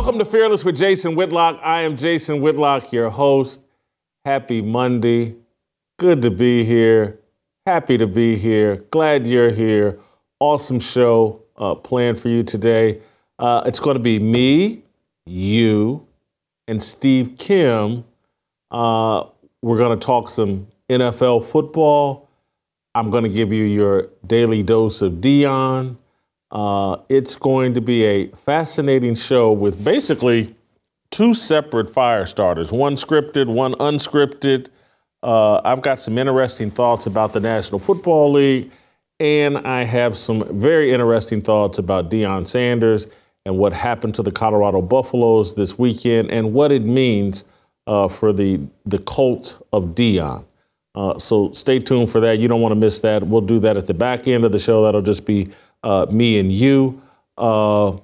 Welcome to Fearless with Jason Whitlock. I am Jason Whitlock, your host. Happy Monday. Good to be here. Happy to be here. Glad you're here. Awesome show uh, planned for you today. Uh, it's going to be me, you, and Steve Kim. Uh, we're going to talk some NFL football. I'm going to give you your daily dose of Deion. Uh, it's going to be a fascinating show with basically two separate fire starters one scripted, one unscripted. Uh, I've got some interesting thoughts about the National Football League, and I have some very interesting thoughts about Deion Sanders and what happened to the Colorado Buffaloes this weekend and what it means uh, for the, the cult of Deion. Uh, so stay tuned for that. You don't want to miss that. We'll do that at the back end of the show. That'll just be uh, me and you. Uh,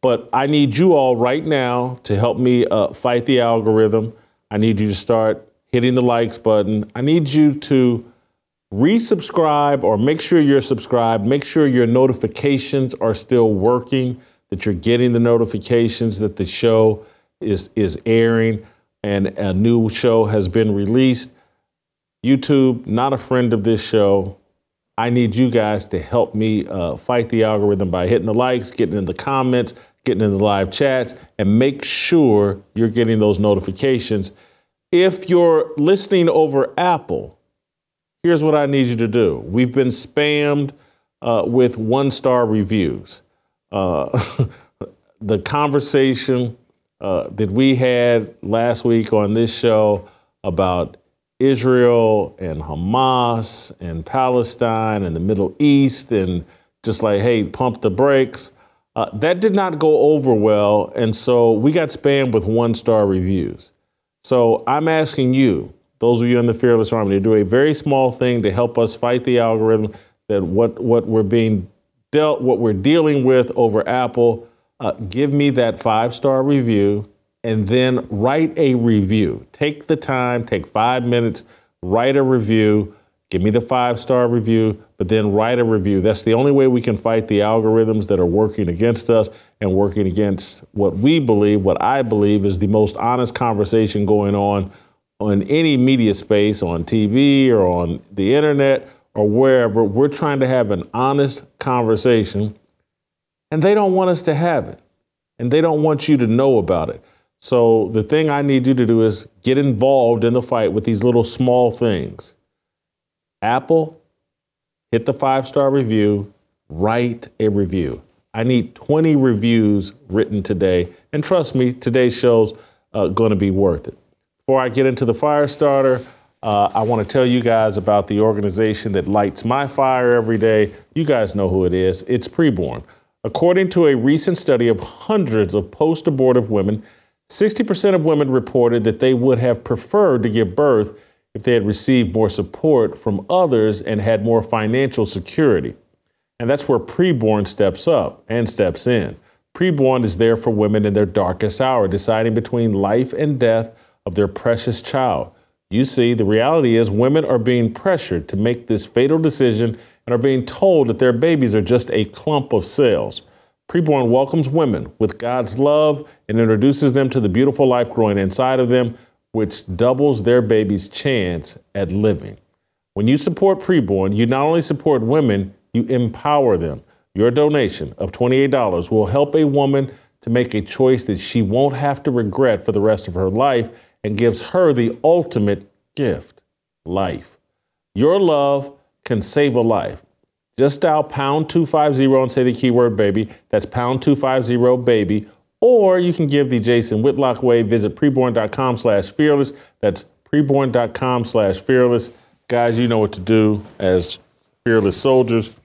but I need you all right now to help me uh, fight the algorithm. I need you to start hitting the likes button. I need you to resubscribe or make sure you're subscribed. Make sure your notifications are still working, that you're getting the notifications that the show is, is airing and a new show has been released. YouTube, not a friend of this show. I need you guys to help me uh, fight the algorithm by hitting the likes, getting in the comments, getting in the live chats, and make sure you're getting those notifications. If you're listening over Apple, here's what I need you to do. We've been spammed uh, with one star reviews. Uh, the conversation uh, that we had last week on this show about Israel and Hamas and Palestine and the Middle East and just like, hey, pump the brakes. Uh, that did not go over well. And so we got spammed with one star reviews. So I'm asking you, those of you in the Fearless Army, to do a very small thing to help us fight the algorithm that what, what we're being dealt, what we're dealing with over Apple. Uh, give me that five star review and then write a review. Take the time, take five minutes, write a review. Give me the five star review, but then write a review. That's the only way we can fight the algorithms that are working against us and working against what we believe, what I believe is the most honest conversation going on on any media space, on TV or on the internet or wherever. We're trying to have an honest conversation, and they don't want us to have it, and they don't want you to know about it. So the thing I need you to do is get involved in the fight with these little small things. Apple, hit the five star review, write a review. I need 20 reviews written today. And trust me, today's show's uh, going to be worth it. Before I get into the fire starter, uh, I want to tell you guys about the organization that lights my fire every day. You guys know who it is. It's Preborn. According to a recent study of hundreds of post abortive women, 60% of women reported that they would have preferred to give birth if they had received more support from others and had more financial security. And that's where preborn steps up and steps in. Preborn is there for women in their darkest hour, deciding between life and death of their precious child. You see, the reality is women are being pressured to make this fatal decision and are being told that their babies are just a clump of cells. Preborn welcomes women with God's love and introduces them to the beautiful life growing inside of them, which doubles their baby's chance at living. When you support Preborn, you not only support women, you empower them. Your donation of $28 will help a woman to make a choice that she won't have to regret for the rest of her life and gives her the ultimate gift life. Your love can save a life. Just dial pound 250 and say the keyword baby. That's pound 250 baby. Or you can give the Jason Whitlock way. Visit preborn.com slash fearless. That's preborn.com slash fearless. Guys, you know what to do as fearless soldiers.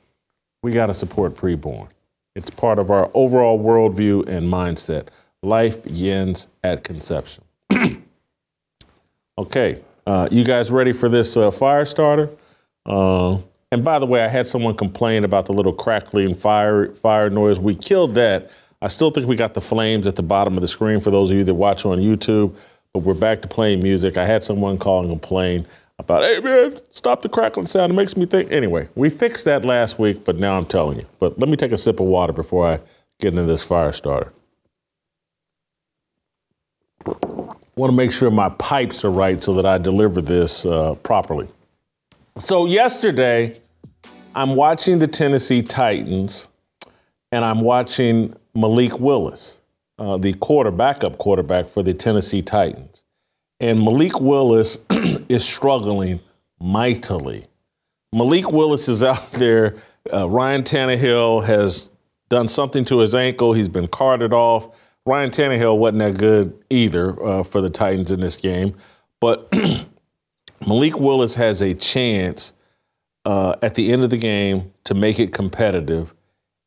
We got to support preborn. It's part of our overall worldview and mindset. Life begins at conception. okay, uh, you guys ready for this uh, fire starter? Uh, and by the way, I had someone complain about the little crackling fire fire noise. We killed that. I still think we got the flames at the bottom of the screen for those of you that watch on YouTube. But we're back to playing music. I had someone call and complain about, hey man, stop the crackling sound. It makes me think. Anyway, we fixed that last week, but now I'm telling you. But let me take a sip of water before I get into this fire starter. Want to make sure my pipes are right so that I deliver this uh, properly. So yesterday, I'm watching the Tennessee Titans, and I'm watching Malik Willis, uh, the quarter backup quarterback for the Tennessee Titans. And Malik Willis is struggling mightily. Malik Willis is out there. Uh, Ryan Tannehill has done something to his ankle. He's been carted off. Ryan Tannehill wasn't that good either uh, for the Titans in this game. But Malik Willis has a chance uh, at the end of the game to make it competitive.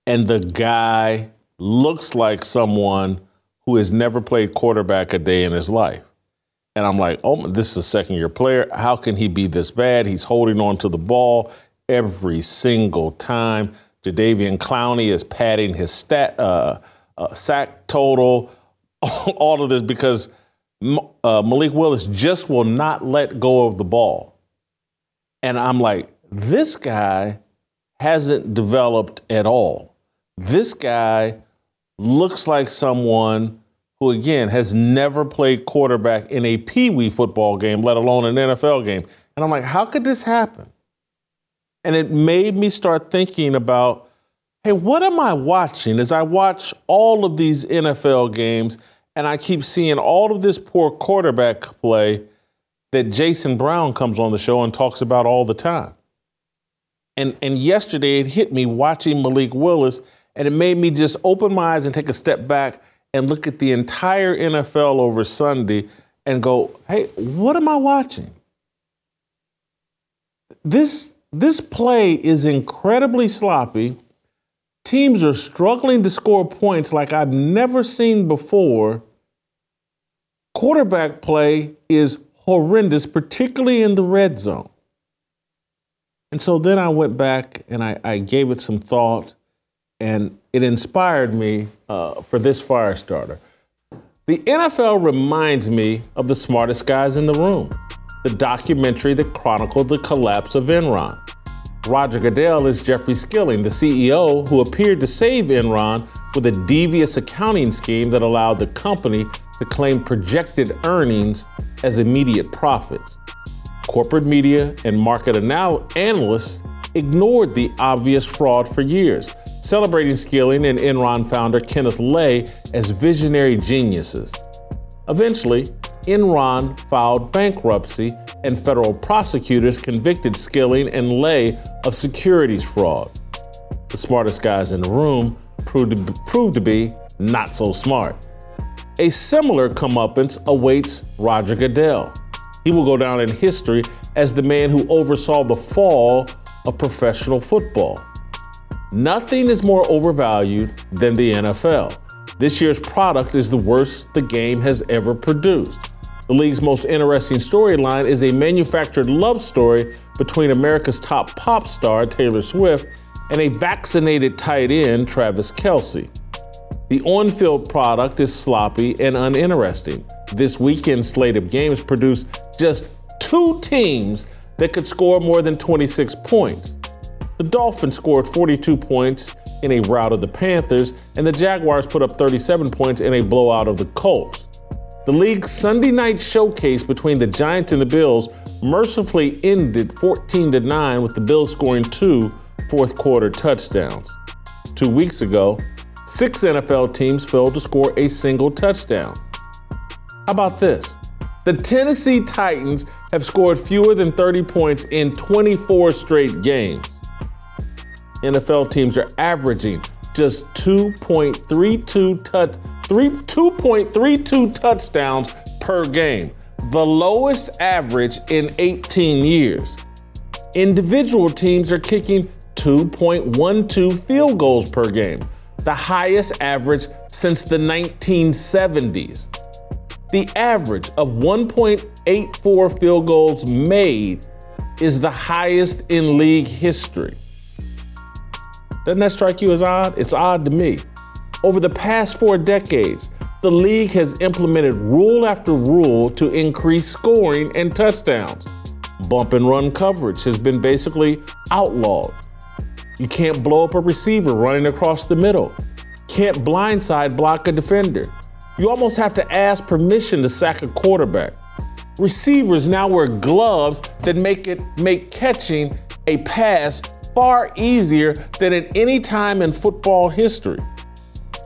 And the guy looks like someone who has never played quarterback a day in his life. And I'm like, oh, this is a second year player. How can he be this bad? He's holding on to the ball every single time. Jadeveon Clowney is padding his stat, uh, uh, sack total. All of this because uh, Malik Willis just will not let go of the ball. And I'm like, this guy hasn't developed at all. This guy looks like someone who, again, has never played quarterback in a Pee Wee football game, let alone an NFL game. And I'm like, how could this happen? And it made me start thinking about hey, what am I watching as I watch all of these NFL games and I keep seeing all of this poor quarterback play that Jason Brown comes on the show and talks about all the time. And, and yesterday it hit me watching Malik Willis, and it made me just open my eyes and take a step back and look at the entire NFL over Sunday and go, hey, what am I watching? This, this play is incredibly sloppy Teams are struggling to score points like I've never seen before. Quarterback play is horrendous, particularly in the red zone. And so then I went back and I, I gave it some thought, and it inspired me uh, for this fire starter. The NFL reminds me of the smartest guys in the room, the documentary that chronicled the collapse of Enron. Roger Goodell is Jeffrey Skilling, the CEO who appeared to save Enron with a devious accounting scheme that allowed the company to claim projected earnings as immediate profits. Corporate media and market anal- analysts ignored the obvious fraud for years, celebrating Skilling and Enron founder Kenneth Lay as visionary geniuses. Eventually, Enron filed bankruptcy and federal prosecutors convicted Skilling and Lay of securities fraud. The smartest guys in the room proved to, be, proved to be not so smart. A similar comeuppance awaits Roger Goodell. He will go down in history as the man who oversaw the fall of professional football. Nothing is more overvalued than the NFL. This year's product is the worst the game has ever produced. The league's most interesting storyline is a manufactured love story between America's top pop star, Taylor Swift, and a vaccinated tight end, Travis Kelce. The on field product is sloppy and uninteresting. This weekend's slate of games produced just two teams that could score more than 26 points. The Dolphins scored 42 points in a rout of the Panthers, and the Jaguars put up 37 points in a blowout of the Colts. The league's Sunday night showcase between the Giants and the Bills mercifully ended 14 to 9 with the Bills scoring two fourth quarter touchdowns. Two weeks ago, six NFL teams failed to score a single touchdown. How about this? The Tennessee Titans have scored fewer than 30 points in 24 straight games. NFL teams are averaging just 2.32 touch 2.32 touchdowns per game, the lowest average in 18 years. Individual teams are kicking 2.12 field goals per game, the highest average since the 1970s. The average of 1.84 field goals made is the highest in league history. Doesn't that strike you as odd? It's odd to me. Over the past four decades, the league has implemented rule after rule to increase scoring and touchdowns. Bump and run coverage has been basically outlawed. You can't blow up a receiver running across the middle. Can't blindside block a defender. You almost have to ask permission to sack a quarterback. Receivers now wear gloves that make it make catching a pass far easier than at any time in football history.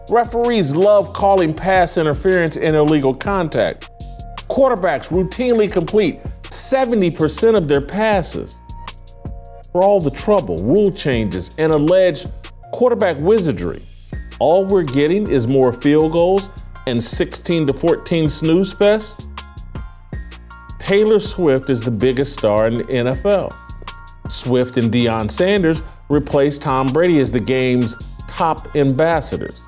Referees love calling pass interference and illegal contact. Quarterbacks routinely complete 70% of their passes. For all the trouble, rule changes, and alleged quarterback wizardry, all we're getting is more field goals and 16 to 14 snooze fest. Taylor Swift is the biggest star in the NFL. Swift and Deion Sanders replaced Tom Brady as the game's top ambassadors.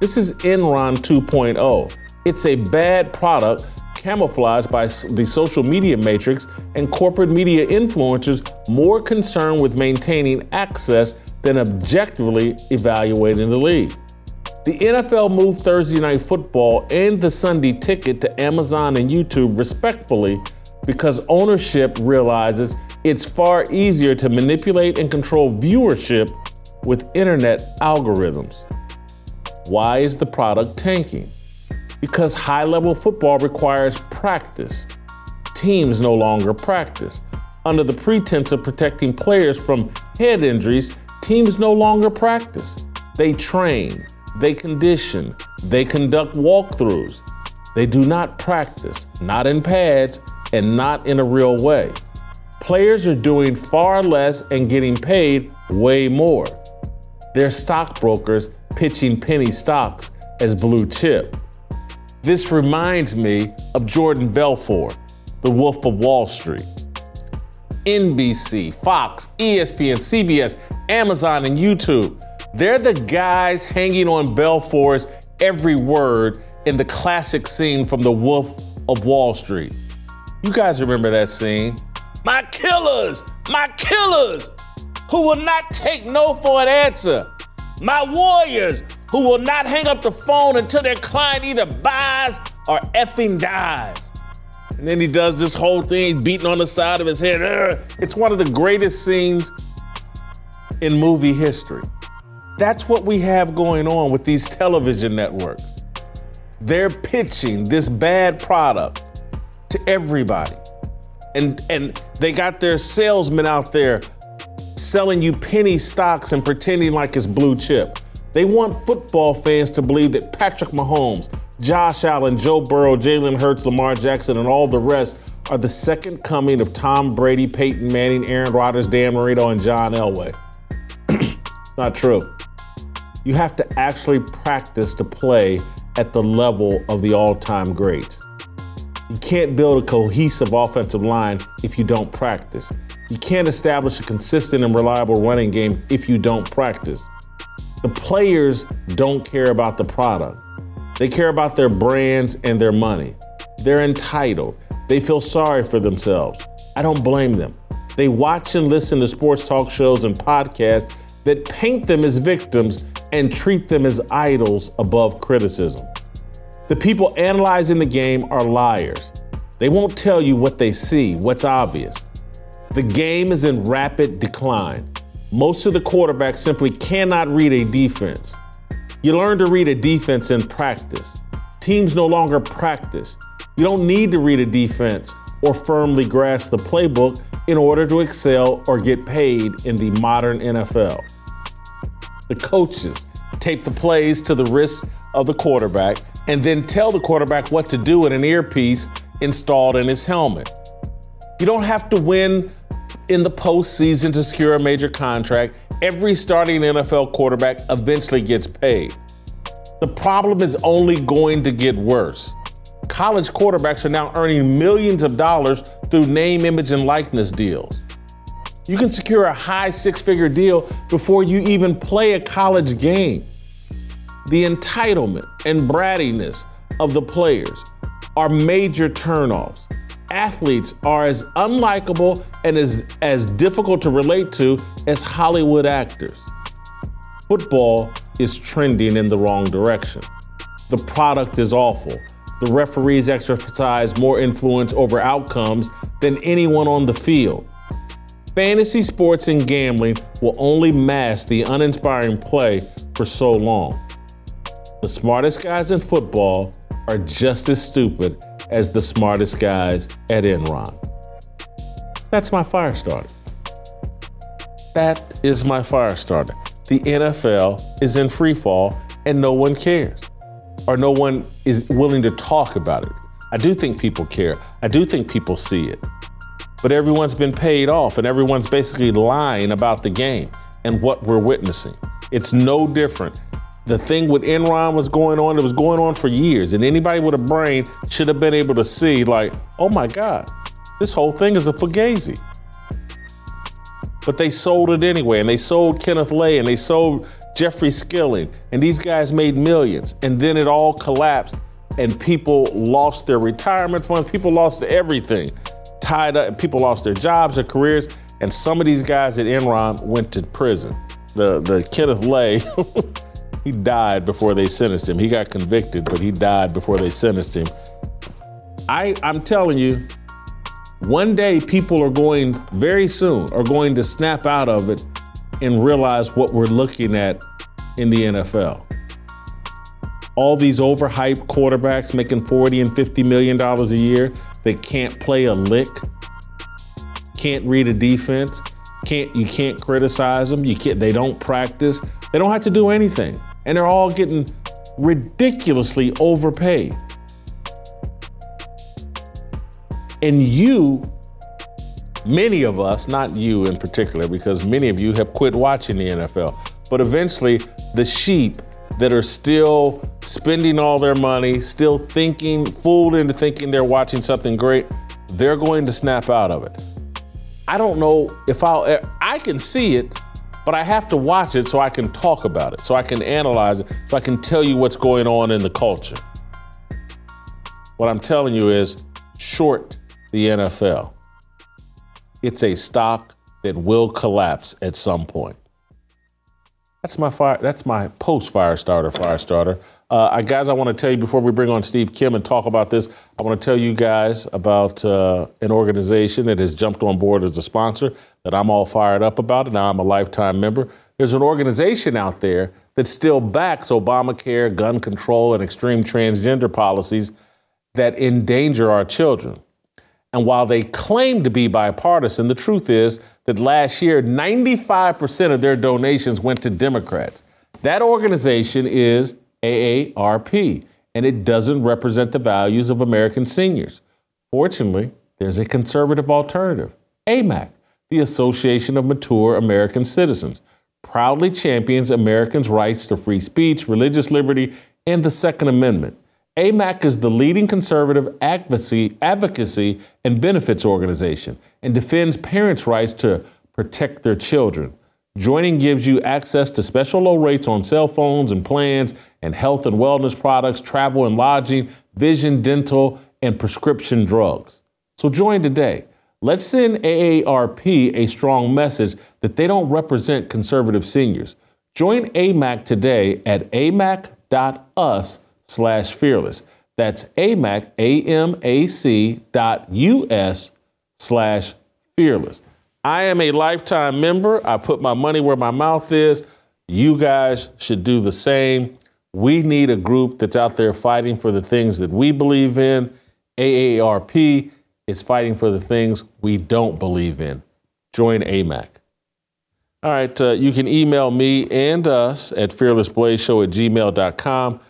This is Enron 2.0. It's a bad product camouflaged by the social media matrix and corporate media influencers more concerned with maintaining access than objectively evaluating the league. The NFL moved Thursday Night Football and the Sunday ticket to Amazon and YouTube respectfully because ownership realizes it's far easier to manipulate and control viewership with internet algorithms. Why is the product tanking? Because high level football requires practice. Teams no longer practice. Under the pretense of protecting players from head injuries, teams no longer practice. They train, they condition, they conduct walkthroughs. They do not practice, not in pads and not in a real way. Players are doing far less and getting paid way more. They're stockbrokers pitching penny stocks as blue chip. This reminds me of Jordan Belfort, the Wolf of Wall Street. NBC, Fox, ESPN, CBS, Amazon, and YouTube. They're the guys hanging on Belfort's every word in the classic scene from The Wolf of Wall Street. You guys remember that scene? My killers, my killers, who will not take no for an answer. My warriors, who will not hang up the phone until their client either buys or effing dies. And then he does this whole thing, beating on the side of his head. It's one of the greatest scenes in movie history. That's what we have going on with these television networks. They're pitching this bad product to everybody. And, and they got their salesmen out there selling you penny stocks and pretending like it's blue chip. They want football fans to believe that Patrick Mahomes, Josh Allen, Joe Burrow, Jalen Hurts, Lamar Jackson, and all the rest are the second coming of Tom Brady, Peyton Manning, Aaron Rodgers, Dan Marino, and John Elway. It's not true. You have to actually practice to play at the level of the all time greats. You can't build a cohesive offensive line if you don't practice. You can't establish a consistent and reliable running game if you don't practice. The players don't care about the product. They care about their brands and their money. They're entitled. They feel sorry for themselves. I don't blame them. They watch and listen to sports talk shows and podcasts that paint them as victims and treat them as idols above criticism. The people analyzing the game are liars. They won't tell you what they see, what's obvious. The game is in rapid decline. Most of the quarterbacks simply cannot read a defense. You learn to read a defense in practice. Teams no longer practice. You don't need to read a defense or firmly grasp the playbook in order to excel or get paid in the modern NFL. The coaches tape the plays to the wrist of the quarterback and then tell the quarterback what to do in an earpiece installed in his helmet. You don't have to win in the postseason to secure a major contract, every starting NFL quarterback eventually gets paid. The problem is only going to get worse. College quarterbacks are now earning millions of dollars through name, image, and likeness deals. You can secure a high six figure deal before you even play a college game. the entitlement and brattiness of the players are major turnoffs. Athletes are as unlikable and as, as difficult to relate to as Hollywood actors. Football is trending in the wrong direction. The product is awful. The referees exercise more influence over outcomes than anyone on the field. Fantasy sports and gambling will only mask the uninspiring play for so long. The smartest guys in football are just as stupid as the smartest guys at Enron. That's my fire starter. That is my fire starter. The NFL is in free fall and no one cares, or no one is willing to talk about it. I do think people care. I do think people see it. But everyone's been paid off and everyone's basically lying about the game and what we're witnessing. It's no different. The thing with Enron was going on, it was going on for years. And anybody with a brain should have been able to see, like, oh my God, this whole thing is a fugazi. But they sold it anyway, and they sold Kenneth Lay, and they sold Jeffrey Skilling, and these guys made millions. And then it all collapsed, and people lost their retirement funds, people lost everything, tied up, people lost their jobs, their careers, and some of these guys at Enron went to prison. The the Kenneth Lay He died before they sentenced him. He got convicted, but he died before they sentenced him. I, I'm telling you, one day people are going, very soon, are going to snap out of it and realize what we're looking at in the NFL. All these overhyped quarterbacks making 40 and 50 million dollars a year that can't play a lick, can't read a defense, can't you can't criticize them, you can't they don't practice, they don't have to do anything and they're all getting ridiculously overpaid. And you, many of us, not you in particular, because many of you have quit watching the NFL, but eventually the sheep that are still spending all their money, still thinking, fooled into thinking they're watching something great, they're going to snap out of it. I don't know if I'll, I can see it, but I have to watch it so I can talk about it, so I can analyze it, so I can tell you what's going on in the culture. What I'm telling you is short the NFL. It's a stock that will collapse at some point. That's my fire. That's my post fire starter. Fire starter. Uh, guys, I want to tell you before we bring on Steve Kim and talk about this. I want to tell you guys about uh, an organization that has jumped on board as a sponsor that I'm all fired up about, and I'm a lifetime member. There's an organization out there that still backs Obamacare, gun control, and extreme transgender policies that endanger our children. And while they claim to be bipartisan, the truth is that last year, 95% of their donations went to Democrats. That organization is AARP, and it doesn't represent the values of American seniors. Fortunately, there's a conservative alternative AMAC, the Association of Mature American Citizens, proudly champions Americans' rights to free speech, religious liberty, and the Second Amendment. AMAC is the leading conservative advocacy, advocacy and benefits organization and defends parents' rights to protect their children. Joining gives you access to special low rates on cell phones and plans and health and wellness products, travel and lodging, vision, dental, and prescription drugs. So join today. Let's send AARP a strong message that they don't represent conservative seniors. Join AMAC today at amac.us slash fearless. That's AMAC, A-M-A-C dot U-S slash fearless. I am a lifetime member. I put my money where my mouth is. You guys should do the same. We need a group that's out there fighting for the things that we believe in. AARP is fighting for the things we don't believe in. Join AMAC. All right, uh, you can email me and us at fearlessblazeshow at gmail.com.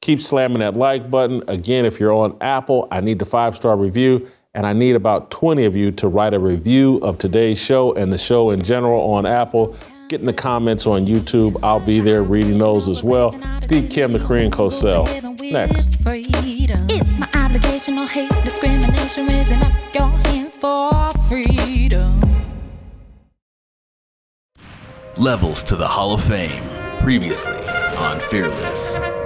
Keep slamming that like button. Again, if you're on Apple, I need the five star review, and I need about 20 of you to write a review of today's show and the show in general on Apple. Get in the comments on YouTube. I'll be there reading those as well. Steve Kim, the Korean Cosell. Next. It's my obligation, no hate, discrimination, raising up your hands for freedom. Levels to the Hall of Fame. Previously on Fearless.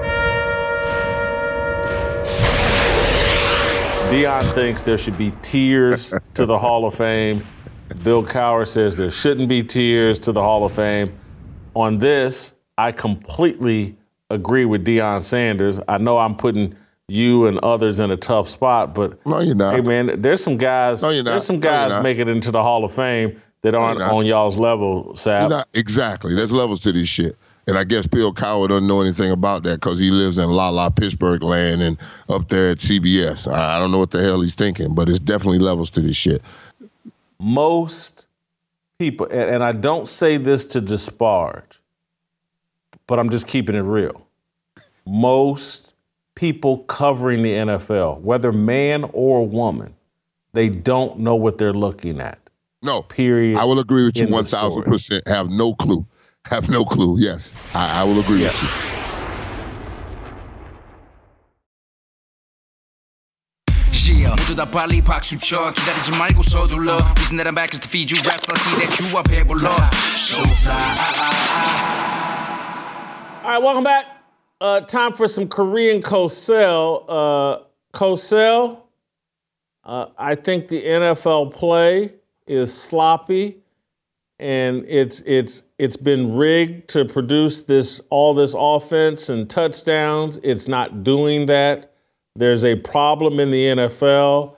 Deion thinks there should be tiers to the Hall of Fame. Bill Cowher says there shouldn't be tiers to the Hall of Fame. On this, I completely agree with Deion Sanders. I know I'm putting you and others in a tough spot, but no, you're not. Hey, man, there's some guys. No, you're not. There's some guys no, making it into the Hall of Fame that aren't on y'all's level, Sab. exactly. There's levels to this shit. And I guess Bill Cowher doesn't know anything about that because he lives in La La Pittsburgh land and up there at CBS. I don't know what the hell he's thinking, but it's definitely levels to this shit. Most people, and I don't say this to disparage, but I'm just keeping it real. Most people covering the NFL, whether man or woman, they don't know what they're looking at. No. Period. I will agree with you 1000%. Have no clue have no clue. Yes, I, I will agree yes. with you. 모두 다 빨리 박수 쳐 기다리지 말고 서둘러 Reason that I'm back is to feed you raps I see that you are 배불러 So fly All right, welcome back. Uh, time for some Korean Cosell. Uh, Cosell, uh, I think the NFL play is sloppy and it's it's it's been rigged to produce this all this offense and touchdowns. It's not doing that. There's a problem in the NFL.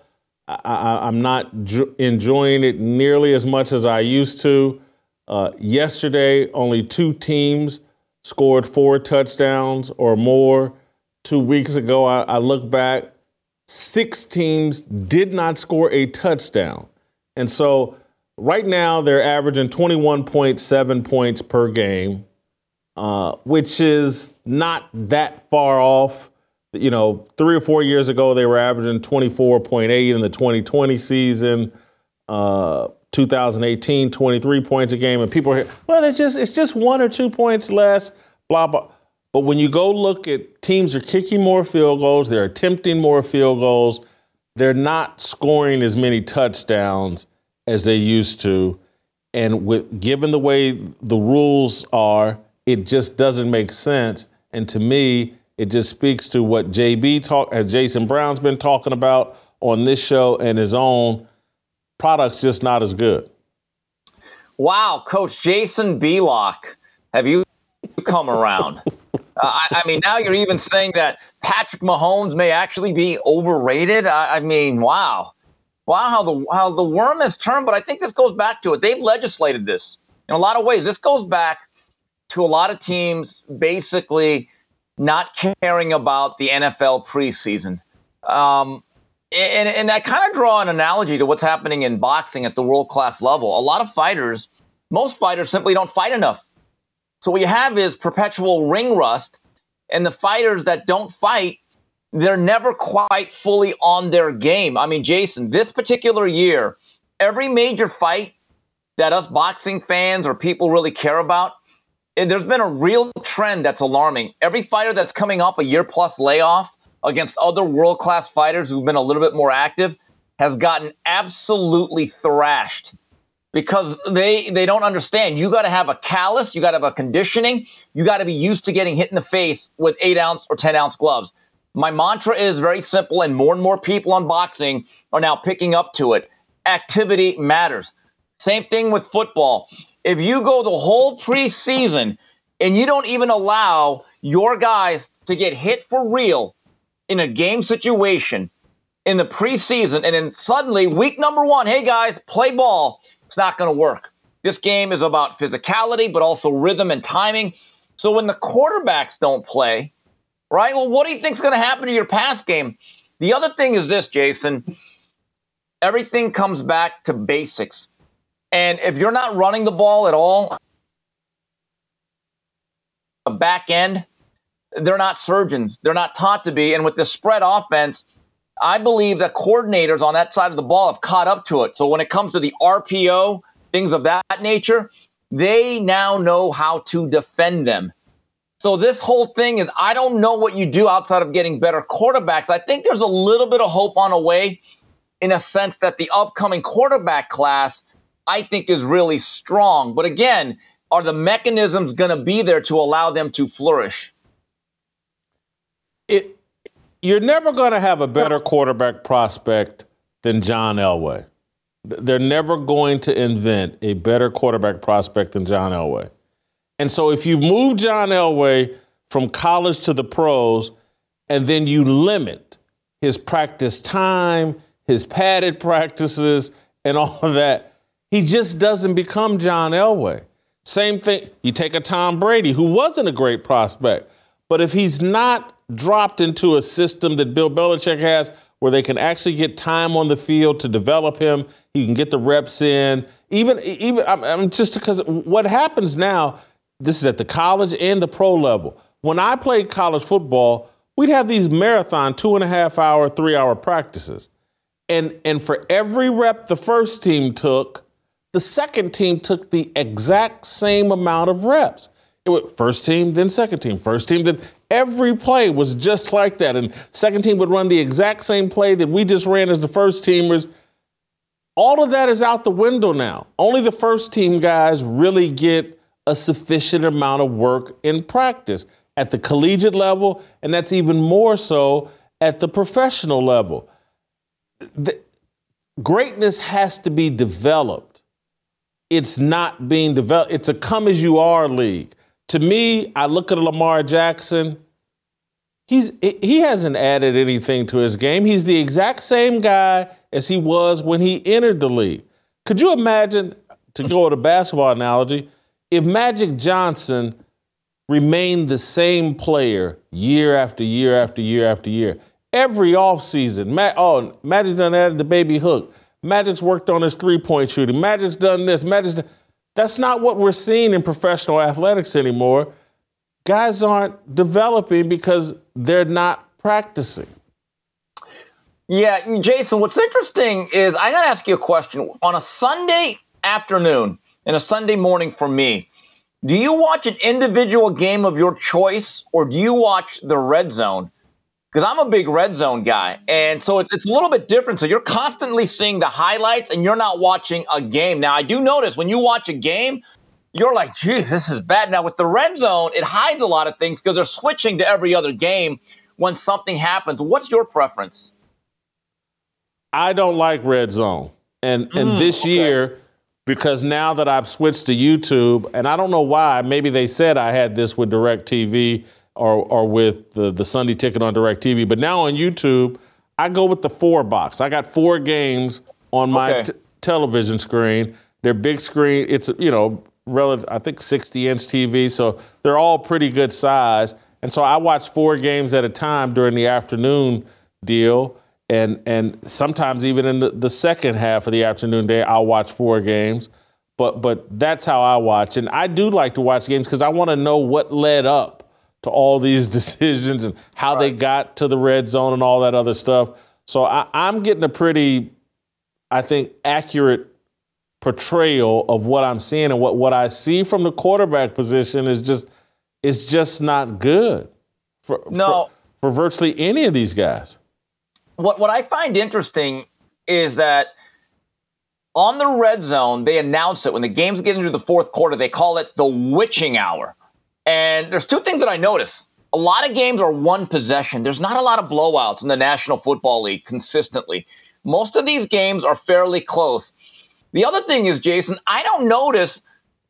I, am not jo- enjoying it nearly as much as I used to. Uh, yesterday, only two teams scored four touchdowns or more. Two weeks ago, I, I look back, six teams did not score a touchdown. And so Right now, they're averaging 21.7 points per game, uh, which is not that far off. You know, three or four years ago, they were averaging 24.8 in the 2020 season. Uh, 2018, 23 points a game, and people are here, well, it's just it's just one or two points less, blah blah. But when you go look at teams are kicking more field goals, they're attempting more field goals, they're not scoring as many touchdowns as they used to. And with given the way the rules are, it just doesn't make sense. And to me, it just speaks to what JB talk as Jason Brown's been talking about on this show and his own product's just not as good. Wow, Coach Jason Belock, have you come around? uh, I, I, mean, now you're even saying that Patrick Mahomes may actually be overrated. I, I mean, wow wow, how the how the worm has turned. But I think this goes back to it. They've legislated this in a lot of ways. This goes back to a lot of teams basically not caring about the NFL preseason. Um, and, and I kind of draw an analogy to what's happening in boxing at the world class level. A lot of fighters, most fighters simply don't fight enough. So what you have is perpetual ring rust, and the fighters that don't fight they're never quite fully on their game. I mean, Jason, this particular year, every major fight that us boxing fans or people really care about, there's been a real trend that's alarming. Every fighter that's coming off a year plus layoff against other world class fighters who've been a little bit more active has gotten absolutely thrashed because they they don't understand. You got to have a callus, you got to have a conditioning, you got to be used to getting hit in the face with eight ounce or ten ounce gloves. My mantra is very simple, and more and more people on boxing are now picking up to it. Activity matters. Same thing with football. If you go the whole preseason and you don't even allow your guys to get hit for real in a game situation in the preseason, and then suddenly week number one, hey guys, play ball, it's not going to work. This game is about physicality, but also rhythm and timing. So when the quarterbacks don't play, right? Well, what do you think is going to happen to your pass game? The other thing is this, Jason. Everything comes back to basics. And if you're not running the ball at all, a back end, they're not surgeons. They're not taught to be. And with the spread offense, I believe that coordinators on that side of the ball have caught up to it. So when it comes to the RPO, things of that nature, they now know how to defend them. So this whole thing is I don't know what you do outside of getting better quarterbacks. I think there's a little bit of hope on a way in a sense that the upcoming quarterback class I think is really strong. But again, are the mechanisms going to be there to allow them to flourish? It, you're never going to have a better quarterback prospect than John Elway. They're never going to invent a better quarterback prospect than John Elway. And so if you move John Elway from college to the pros and then you limit his practice time, his padded practices, and all of that, he just doesn't become John Elway. Same thing, you take a Tom Brady, who wasn't a great prospect, but if he's not dropped into a system that Bill Belichick has, where they can actually get time on the field to develop him. He can get the reps in. Even, even I'm, I'm just because what happens now, this is at the college and the pro level. When I played college football, we'd have these marathon two and a half hour, three hour practices. And, and for every rep the first team took, the second team took the exact same amount of reps. It was first team, then second team, first team, then every play was just like that. And second team would run the exact same play that we just ran as the first teamers. All of that is out the window now. Only the first team guys really get a sufficient amount of work in practice at the collegiate level, and that's even more so at the professional level. The, greatness has to be developed. It's not being developed. It's a come as you are league to me, I look at Lamar Jackson. He's he hasn't added anything to his game. He's the exact same guy as he was when he entered the league. Could you imagine, to go with a basketball analogy, if Magic Johnson remained the same player year after year after year after year? Every offseason, Ma- oh, Magic done added the baby hook. Magic's worked on his three-point shooting. Magic's done this. Magic's done, that's not what we're seeing in professional athletics anymore. Guys aren't developing because they're not practicing. Yeah, Jason, what's interesting is I got to ask you a question. On a Sunday afternoon and a Sunday morning for me, do you watch an individual game of your choice or do you watch the red zone? because I'm a big red zone guy. And so it's, it's a little bit different. So you're constantly seeing the highlights and you're not watching a game. Now, I do notice when you watch a game, you're like, geez, this is bad. Now, with the red zone, it hides a lot of things because they're switching to every other game when something happens. What's your preference? I don't like red zone. And, and mm, this okay. year, because now that I've switched to YouTube, and I don't know why, maybe they said I had this with DirecTV or, or with the, the Sunday ticket on DirecTV. But now on YouTube, I go with the four box. I got four games on my okay. t- television screen. They're big screen. It's, you know, relative, I think 60 inch TV. So they're all pretty good size. And so I watch four games at a time during the afternoon deal. And, and sometimes even in the, the second half of the afternoon day, I'll watch four games. But, but that's how I watch. And I do like to watch games because I want to know what led up to all these decisions and how right. they got to the red zone and all that other stuff. So I, I'm getting a pretty, I think, accurate portrayal of what I'm seeing and what, what I see from the quarterback position is just is just not good for, no. for, for virtually any of these guys. What what I find interesting is that on the red zone, they announce it when the game's getting into the fourth quarter, they call it the witching hour. And there's two things that I notice. A lot of games are one possession. There's not a lot of blowouts in the National Football League consistently. Most of these games are fairly close. The other thing is, Jason, I don't notice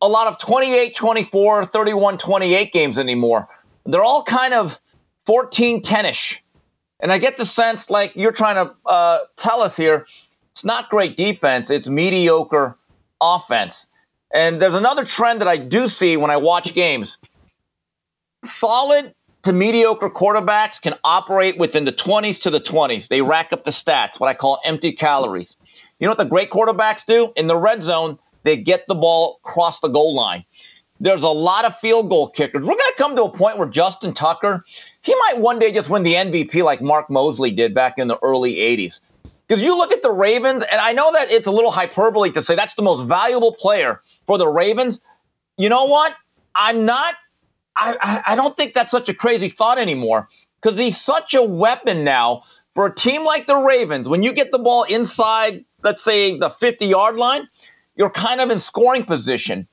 a lot of 28 24, 31 28 games anymore. They're all kind of 14 10 ish. And I get the sense, like you're trying to uh, tell us here, it's not great defense, it's mediocre offense. And there's another trend that I do see when I watch games solid to mediocre quarterbacks can operate within the 20s to the 20s. They rack up the stats, what I call empty calories. You know what the great quarterbacks do? In the red zone, they get the ball across the goal line. There's a lot of field goal kickers. We're going to come to a point where Justin Tucker, he might one day just win the MVP like Mark Moseley did back in the early 80s. Because you look at the Ravens, and I know that it's a little hyperbole to say that's the most valuable player for the Ravens. You know what? I'm not I, I don't think that's such a crazy thought anymore because he's such a weapon now for a team like the Ravens. When you get the ball inside, let's say the 50 yard line, you're kind of in scoring position.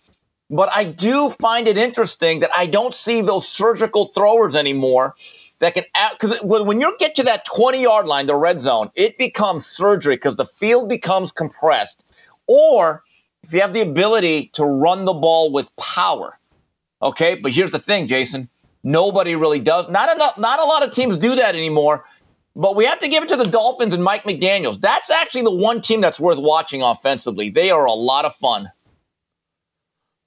But I do find it interesting that I don't see those surgical throwers anymore that can because when you get to that 20 yard line, the red zone, it becomes surgery because the field becomes compressed. Or if you have the ability to run the ball with power, okay. But here's the thing, Jason. Nobody really does. Not enough. Not a lot of teams do that anymore. But we have to give it to the Dolphins and Mike McDaniels. That's actually the one team that's worth watching offensively. They are a lot of fun.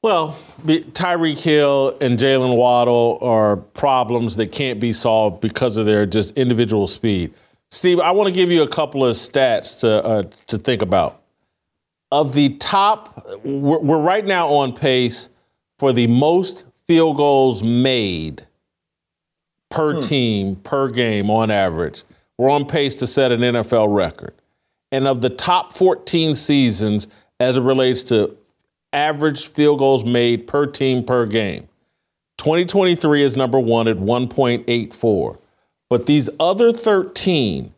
Well, Tyreek Hill and Jaylen Waddle are problems that can't be solved because of their just individual speed. Steve, I want to give you a couple of stats to uh, to think about. Of the top, we're, we're right now on pace for the most field goals made per hmm. team per game on average. We're on pace to set an NFL record. And of the top 14 seasons as it relates to average field goals made per team per game. 2023 is number one at 1.84. But these other 13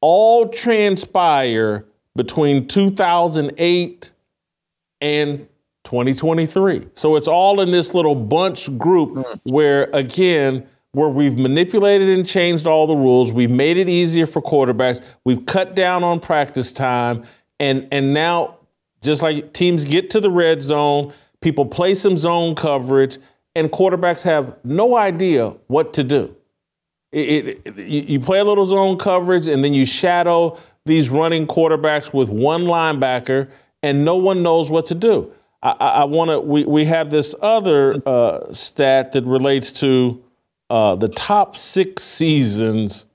all transpire between 2008 and 2023. So it's all in this little bunch group mm. where, again, where we've manipulated and changed all the rules. We've made it easier for quarterbacks. We've cut down on practice time. And, and now just like teams get to the red zone, people play some zone coverage, and quarterbacks have no idea what to do. It, it, you play a little zone coverage, and then you shadow these running quarterbacks with one linebacker, and no one knows what to do. I, I want to. We, we have this other uh, stat that relates to uh, the top six seasons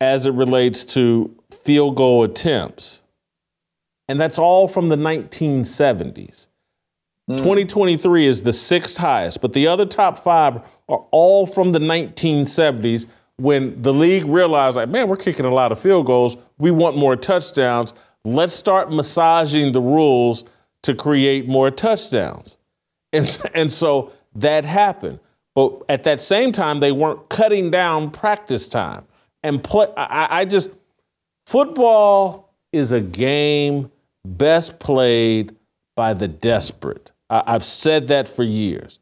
as it relates to field goal attempts and that's all from the 1970s. Mm. 2023 is the sixth highest, but the other top five are all from the 1970s when the league realized, like, man, we're kicking a lot of field goals. We want more touchdowns. Let's start massaging the rules to create more touchdowns. And, and so that happened. But at that same time, they weren't cutting down practice time. And play, I, I just, football is a game best played by the desperate. I, I've said that for years.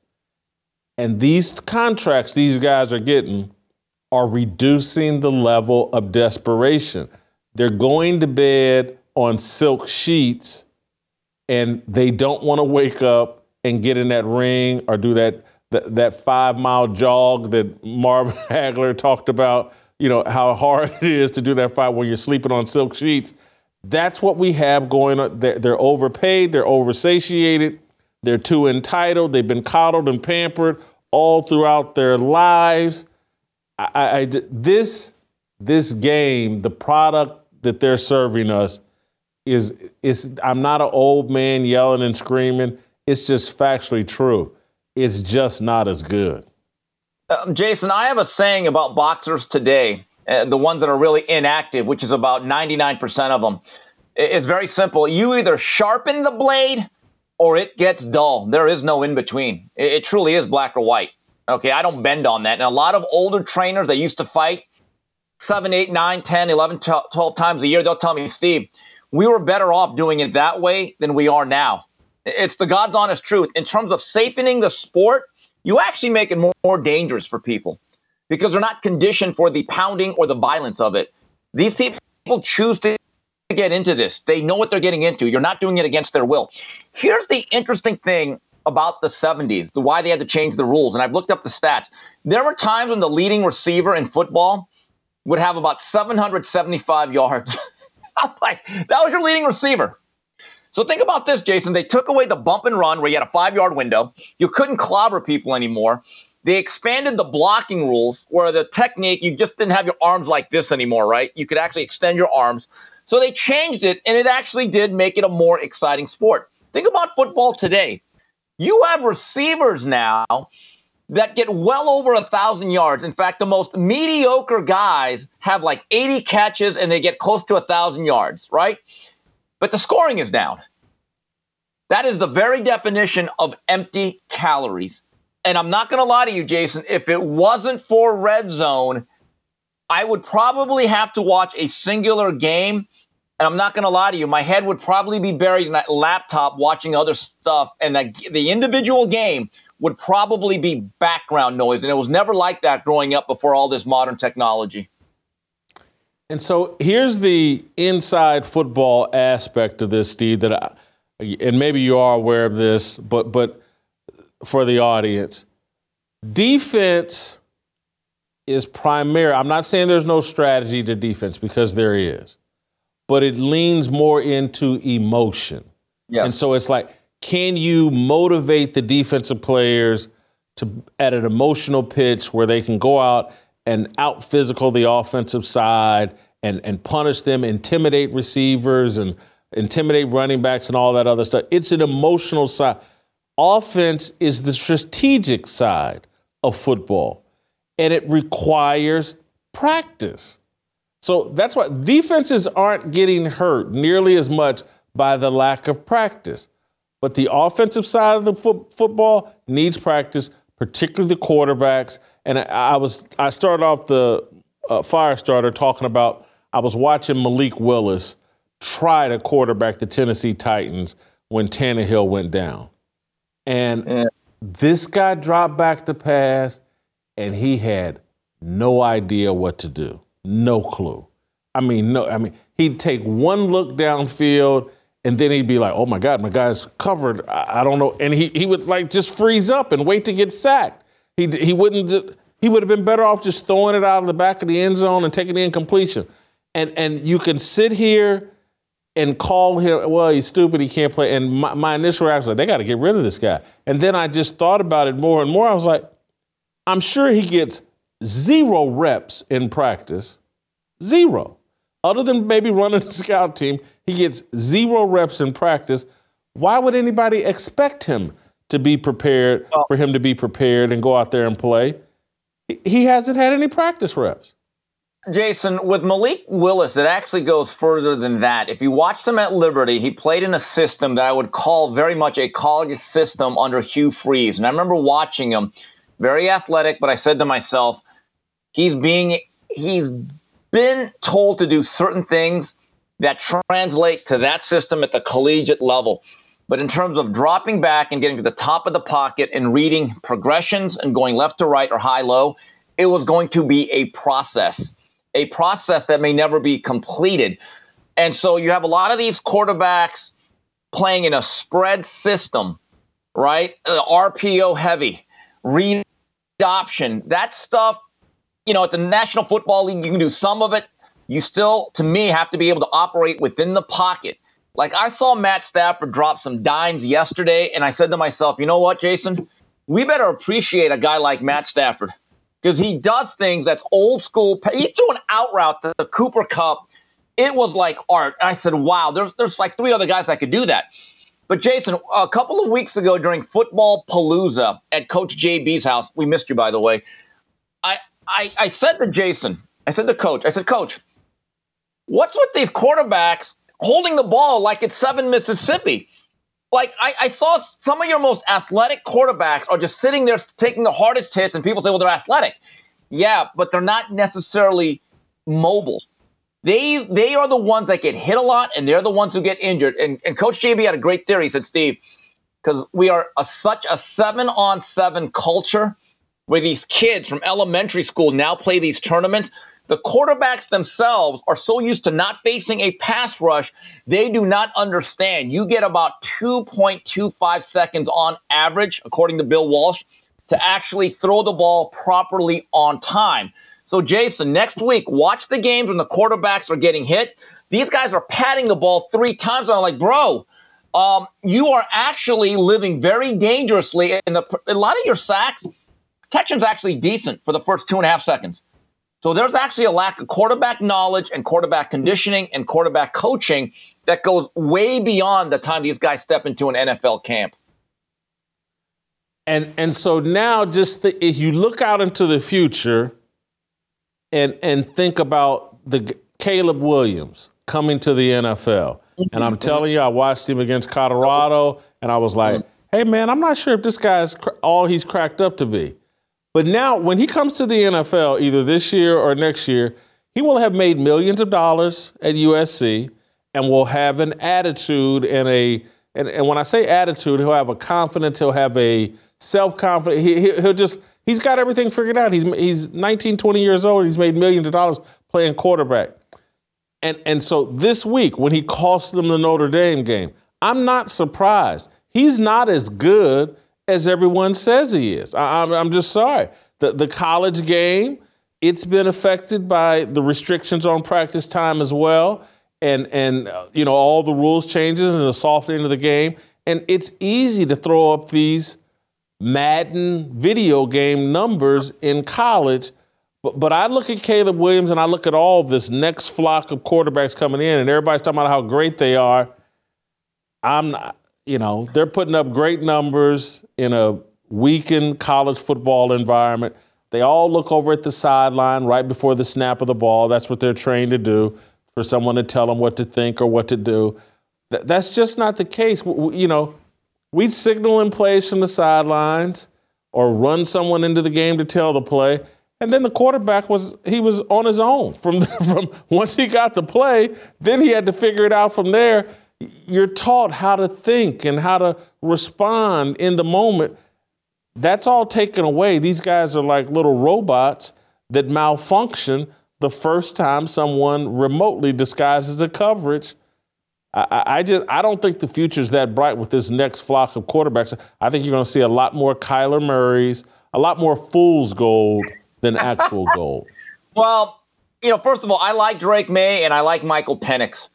And these contracts these guys are getting are reducing the level of desperation. They're going to bed on silk sheets and they don't want to wake up and get in that ring or do that that, that five mile jog that Marvin Hagler talked about, you know, how hard it is to do that fight when you're sleeping on silk sheets. That's what we have going on. They're, overpaid, they're oversatiated, they're too entitled, they've been coddled and pampered all throughout their lives. I, I, this, this game, the product that they're serving us, is, is I'm not an old man yelling and screaming. It's just factually true. It's just not as good. Um, Jason, I have a saying about boxers today uh, the ones that are really inactive, which is about 99% of them. It's very simple. You either sharpen the blade or it gets dull. There is no in between. It, it truly is black or white. Okay, I don't bend on that. And a lot of older trainers that used to fight seven, eight, nine, 10, 11, 12 times a year, they'll tell me, Steve, we were better off doing it that way than we are now. It's the God's honest truth. In terms of safening the sport, you actually make it more, more dangerous for people because they're not conditioned for the pounding or the violence of it. These people choose to get into this. They know what they're getting into. You're not doing it against their will. Here's the interesting thing about the 70s, the why they had to change the rules. And I've looked up the stats. There were times when the leading receiver in football would have about 775 yards. Like, that was your leading receiver. So think about this, Jason. They took away the bump and run where you had a five yard window. You couldn't clobber people anymore. They expanded the blocking rules where the technique, you just didn't have your arms like this anymore, right? You could actually extend your arms. So they changed it, and it actually did make it a more exciting sport. Think about football today. You have receivers now that get well over a thousand yards. In fact, the most mediocre guys have like 80 catches and they get close to a thousand yards, right? But the scoring is down. That is the very definition of empty calories. And I'm not going to lie to you, Jason, if it wasn't for red zone, I would probably have to watch a singular game and I'm not going to lie to you, my head would probably be buried in that laptop watching other stuff, and that the individual game would probably be background noise. And it was never like that growing up before all this modern technology. And so here's the inside football aspect of this, Steve. That, I, and maybe you are aware of this, but but for the audience, defense is primary. I'm not saying there's no strategy to defense because there is but it leans more into emotion. Yeah. And so it's like, can you motivate the defensive players to at an emotional pitch where they can go out and out physical the offensive side and, and punish them, intimidate receivers and intimidate running backs and all that other stuff. It's an emotional side. Offense is the strategic side of football, and it requires practice. So that's why defenses aren't getting hurt nearly as much by the lack of practice. But the offensive side of the fo- football needs practice, particularly the quarterbacks. And I, I was I started off the uh, fire starter talking about I was watching Malik Willis try to quarterback the Tennessee Titans when Tannehill went down, and yeah. this guy dropped back to pass, and he had no idea what to do. No clue. I mean, no, I mean, he'd take one look downfield and then he'd be like, oh my God, my guy's covered. I, I don't know. And he, he would like just freeze up and wait to get sacked. He, he wouldn't, he would have been better off just throwing it out of the back of the end zone and taking the incompletion. And, and you can sit here and call him, well, he's stupid, he can't play. And my, my initial reaction was, they got to get rid of this guy. And then I just thought about it more and more. I was like, I'm sure he gets zero reps in practice, zero. Other than maybe running the scout team, he gets zero reps in practice. Why would anybody expect him to be prepared, for him to be prepared and go out there and play? He hasn't had any practice reps. Jason, with Malik Willis, it actually goes further than that. If you watch him at Liberty, he played in a system that I would call very much a college system under Hugh Freeze. And I remember watching him, very athletic, but I said to myself, he's being he's been told to do certain things that translate to that system at the collegiate level. But in terms of dropping back and getting to the top of the pocket and reading progressions and going left to right or high low, it was going to be a process, a process that may never be completed. And so you have a lot of these quarterbacks playing in a spread system, right? Uh, RPO heavy, read option. That stuff you know, at the National Football League, you can do some of it. You still, to me, have to be able to operate within the pocket. Like I saw Matt Stafford drop some dimes yesterday, and I said to myself, you know what, Jason? We better appreciate a guy like Matt Stafford because he does things that's old school. He threw an out route to the Cooper Kupp. It was like art. And I said, wow, there's there's like three other guys that could do that. But Jason, a couple of weeks ago during Football Palooza at Coach JB's house, we missed you by the way. I I, I said to Jason, I said to coach, I said, Coach, what's with these quarterbacks holding the ball like it's seven Mississippi? Like I, I saw some of your most athletic quarterbacks are just sitting there taking the hardest hits, and people say, well, they're athletic. Yeah, but they're not necessarily mobile. They they are the ones that get hit a lot, and they're the ones who get injured. And, and Coach JB had a great theory. He said, Steve, because we are a, such a seven on seven culture where these kids from elementary school now play these tournaments. The quarterbacks themselves are so used to not facing a pass rush, they do not understand. You get about 2.25 seconds on average, according to Bill Walsh, to actually throw the ball properly on time. So, Jason, next week, watch the games when the quarterbacks are getting hit. These guys are patting the ball three times. And I'm like, bro, um, you are actually living very dangerously. And a lot of your sacks Protection's actually decent for the first two and a half seconds. So there's actually a lack of quarterback knowledge and quarterback conditioning and quarterback coaching that goes way beyond the time these guys step into an NFL camp. And and so now just the, if you look out into the future and and think about the Caleb Williams coming to the NFL. And I'm telling you, I watched him against Colorado, and I was like, mm-hmm. "Hey, man, I'm not sure if this guy's all he's cracked up to be." But now, when he comes to the NFL, either this year or next year, he will have made millions of dollars at USC. and will have an attitude and a and, and when I say attitude, he'll have a confidence, he'll have a self-confidence. He, he'll just he's got everything figured out. He's he's 19, 20 years old. He's made millions of dollars playing quarterback. And and so this week when he cost them the Notre Dame game, I'm not surprised. He's not as good as everyone says he is. I, I'm, I'm just sorry. The the college game, it's been affected by the restrictions on practice time as well and and uh, you know all the rules changes and the softening of the game, and it's easy to throw up these Madden video game numbers in college. But, but I look at Caleb Williams and I look at all this next flock of quarterbacks coming in, and everybody's talking about how great they are. I'm not, you know, they're putting up great numbers in a weakened college football environment. They all look over at the sideline right before the snap of the ball. That's what they're trained to do for someone to tell them what to think or what to do. Th- that's just not the case. you know, we'd signal in plays from the sidelines or run someone into the game to tell the play. And then the quarterback was he was on his own from from once he got the play, then he had to figure it out from there. You're taught how to think and how to respond in the moment. That's all taken away. These guys are like little robots that malfunction the first time someone remotely disguises a coverage. I, I, just I don't think the future is that bright with this next flock of quarterbacks. I think you're going to see a lot more Kyler Murray's, a lot more fool's gold than actual gold. Well, you know, first of all, I like Drake Maye and I like Michael Penix.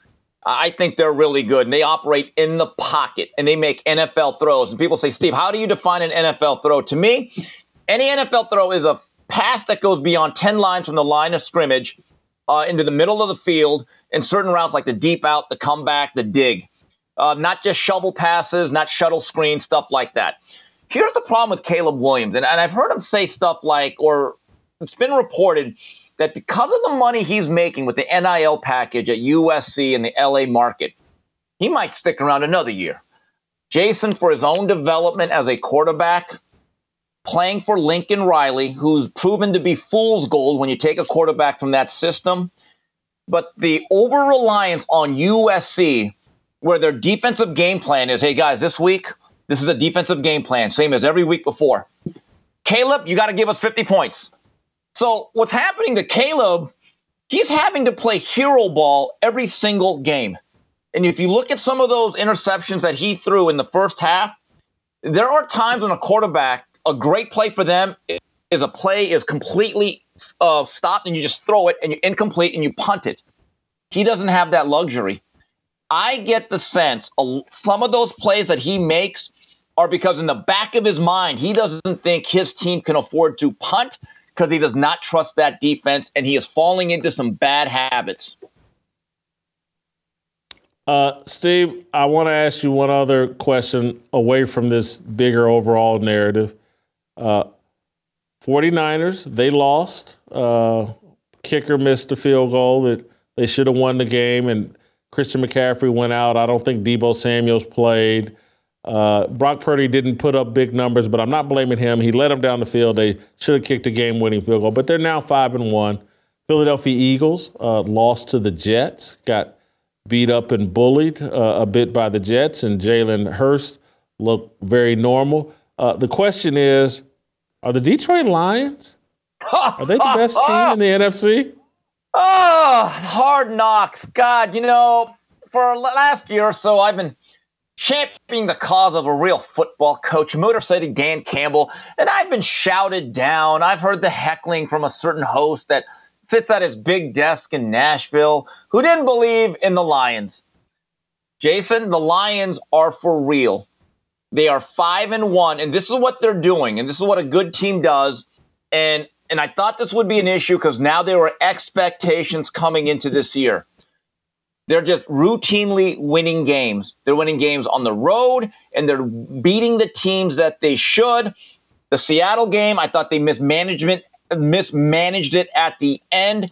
I think they're really good and they operate in the pocket and they make NFL throws. And people say, Steve, how do you define an NFL throw? To me, any NFL throw is a pass that goes beyond 10 lines from the line of scrimmage uh, into the middle of the field in certain routes like the deep out, the comeback, the dig. Uh, not just shovel passes, not shuttle screen, stuff like that. Here's the problem with Caleb Williams, and, and I've heard him say stuff like, or it's been reported that because of the money he's making with the NIL package at USC and the LA market, he might stick around another year. Jason, for his own development as a quarterback, playing for Lincoln Riley, who's proven to be fool's gold when you take a quarterback from that system. But the over reliance on USC, where their defensive game plan is hey, guys, this week, this is a defensive game plan, same as every week before. Caleb, you got to give us 50 points. So what's happening to Caleb, he's having to play hero ball every single game. And if you look at some of those interceptions that he threw in the first half, there are times when a quarterback a great play for them is a play is completely uh, stopped and you just throw it and you're incomplete and you punt it. He doesn't have that luxury. I get the sense some of those plays that he makes are because in the back of his mind, he doesn't think his team can afford to punt because he does not trust that defense and he is falling into some bad habits. Uh, Steve, I want to ask you one other question away from this bigger overall narrative. Uh, 49ers, they lost. Uh, kicker missed a field goal that they should have won the game, and Christian McCaffrey went out. I don't think Deebo Samuels played. Uh, Brock Purdy didn't put up big numbers, but I'm not blaming him. He led them down the field. They should have kicked a game-winning field goal, but they're now five and one. Philadelphia Eagles uh, lost to the Jets, got beat up and bullied uh, a bit by the Jets, and Jalen Hurts looked very normal. Uh, the question is, are the Detroit Lions? Are they the best team in the NFC? Oh, hard knocks. God, you know, for last year or so, I've been championing the cause of a real football coach, Motor City Dan Campbell, and I've been shouted down. I've heard the heckling from a certain host that sits at his big desk in Nashville who didn't believe in the Lions. Jason, the Lions are for real. They are five and one, and this is what they're doing, and this is what a good team does. And and I thought this would be an issue because now there were expectations coming into this year. They're just routinely winning games. They're winning games on the road, and they're beating the teams that they should. The Seattle game, I thought they mismanagement mismanaged it at the end.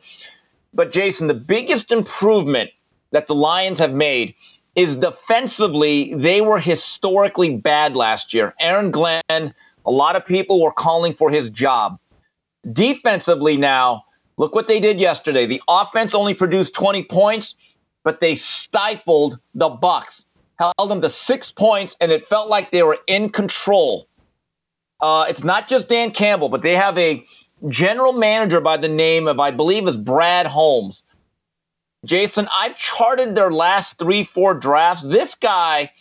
But Jason, the biggest improvement that the Lions have made is defensively, they were historically bad last year. Aaron Glenn, a lot of people were calling for his job. Defensively, now, look what they did yesterday. The offense only produced 20 points, but they stifled the Bucs, held them to six points, and it felt like they were in control. Uh, it's not just Dan Campbell, but they have a general manager by the name of, I believe, is Brad Holmes. Jason, I've charted their last three, four drafts. This guy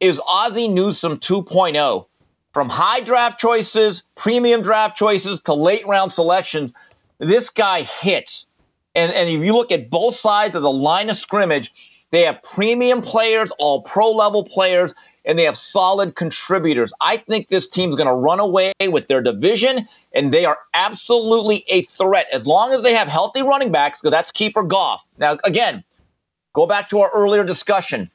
is Ozzie Newsome 2.0. From high draft choices, premium draft choices to late round selections, this guy hits. And, and if you look at both sides of the line of scrimmage, they have premium players, all pro level players, and they have solid contributors. I think this team's going to run away with their division, and they are absolutely a threat as long as they have healthy running backs, because that's keeper Goff. Now, again, go back to our earlier discussion.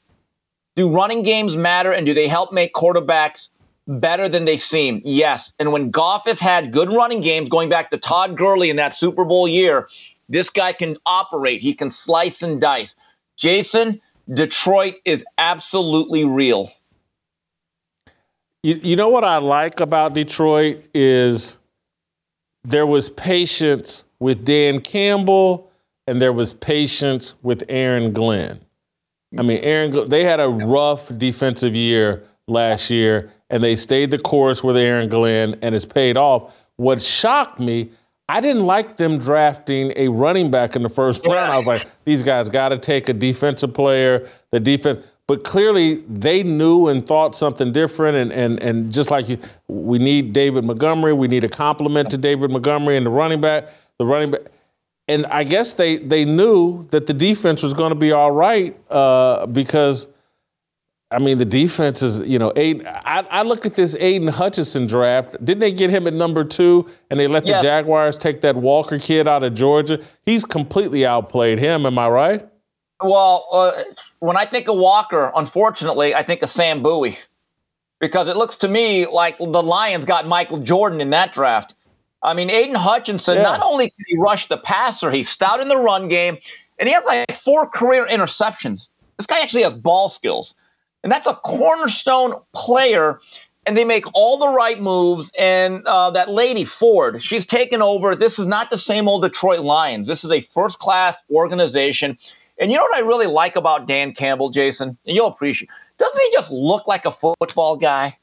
Do running games matter, and do they help make quarterbacks better than they seem? Yes. And when Goff has had good running games, going back to Todd Gurley in that Super Bowl year, this guy can operate. He can slice and dice. Jason, Detroit is absolutely real. You, you know what I like about Detroit is there was patience with Dan Campbell and there was patience with Aaron Glenn. I mean, Aaron, they had a rough defensive year last year, and they stayed the course with Aaron Glenn, and it's paid off. What shocked me, I didn't like them drafting a running back in the first round. I was like, these guys got to take a defensive player. The defense, but clearly they knew and thought something different. And, and, and just like you, we need David Montgomery, we need a complement to David Montgomery and the running back. The running back, and I guess they they knew that the defense was going to be all right uh, because. I mean, the defense is, you know, Aidan. I, I, look at this Aidan Hutchinson draft. Didn't they get him at number two and they let the. Jaguars take that Walker kid out of Georgia? He's completely outplayed him. Am I right? Well, uh, when I think of Walker, unfortunately, I think of Sam Bowie because it looks to me like the Lions got Michael Jordan in that draft. I mean, Aidan Hutchinson, yeah. not only can he rush the passer, he's stout in the run game, and he has like four career interceptions. This guy actually has ball skills. And that's a cornerstone player. And they make all the right moves. And uh, that lady, Ford, she's taken over. This is not the same old Detroit Lions. This is a first class organization. And you know what I really like about Dan Campbell, Jason? And you'll appreciate. Doesn't he just look like a football guy?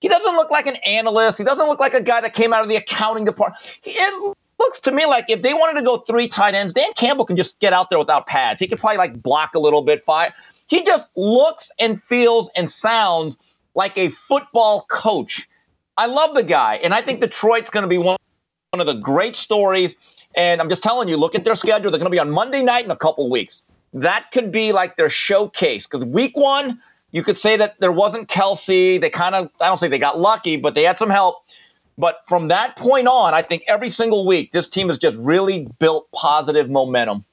He doesn't look like an analyst. He doesn't look like a guy that came out of the accounting department. It looks to me like if they wanted to go three tight ends, Dan Campbell can just get out there without pads. He could probably like block a little bit, fire. He just looks and feels and sounds like a football coach. I love the guy, and I think Detroit's going to be one, one of the great stories. And I'm just telling you, look at their schedule. They're going to be on Monday night in a couple weeks that could be like their showcase because week one, you could say that there wasn't Kelce. They kind of, I don't say they got lucky, but they had some help. But from that point on, I think every single week, this team has just really built positive momentum.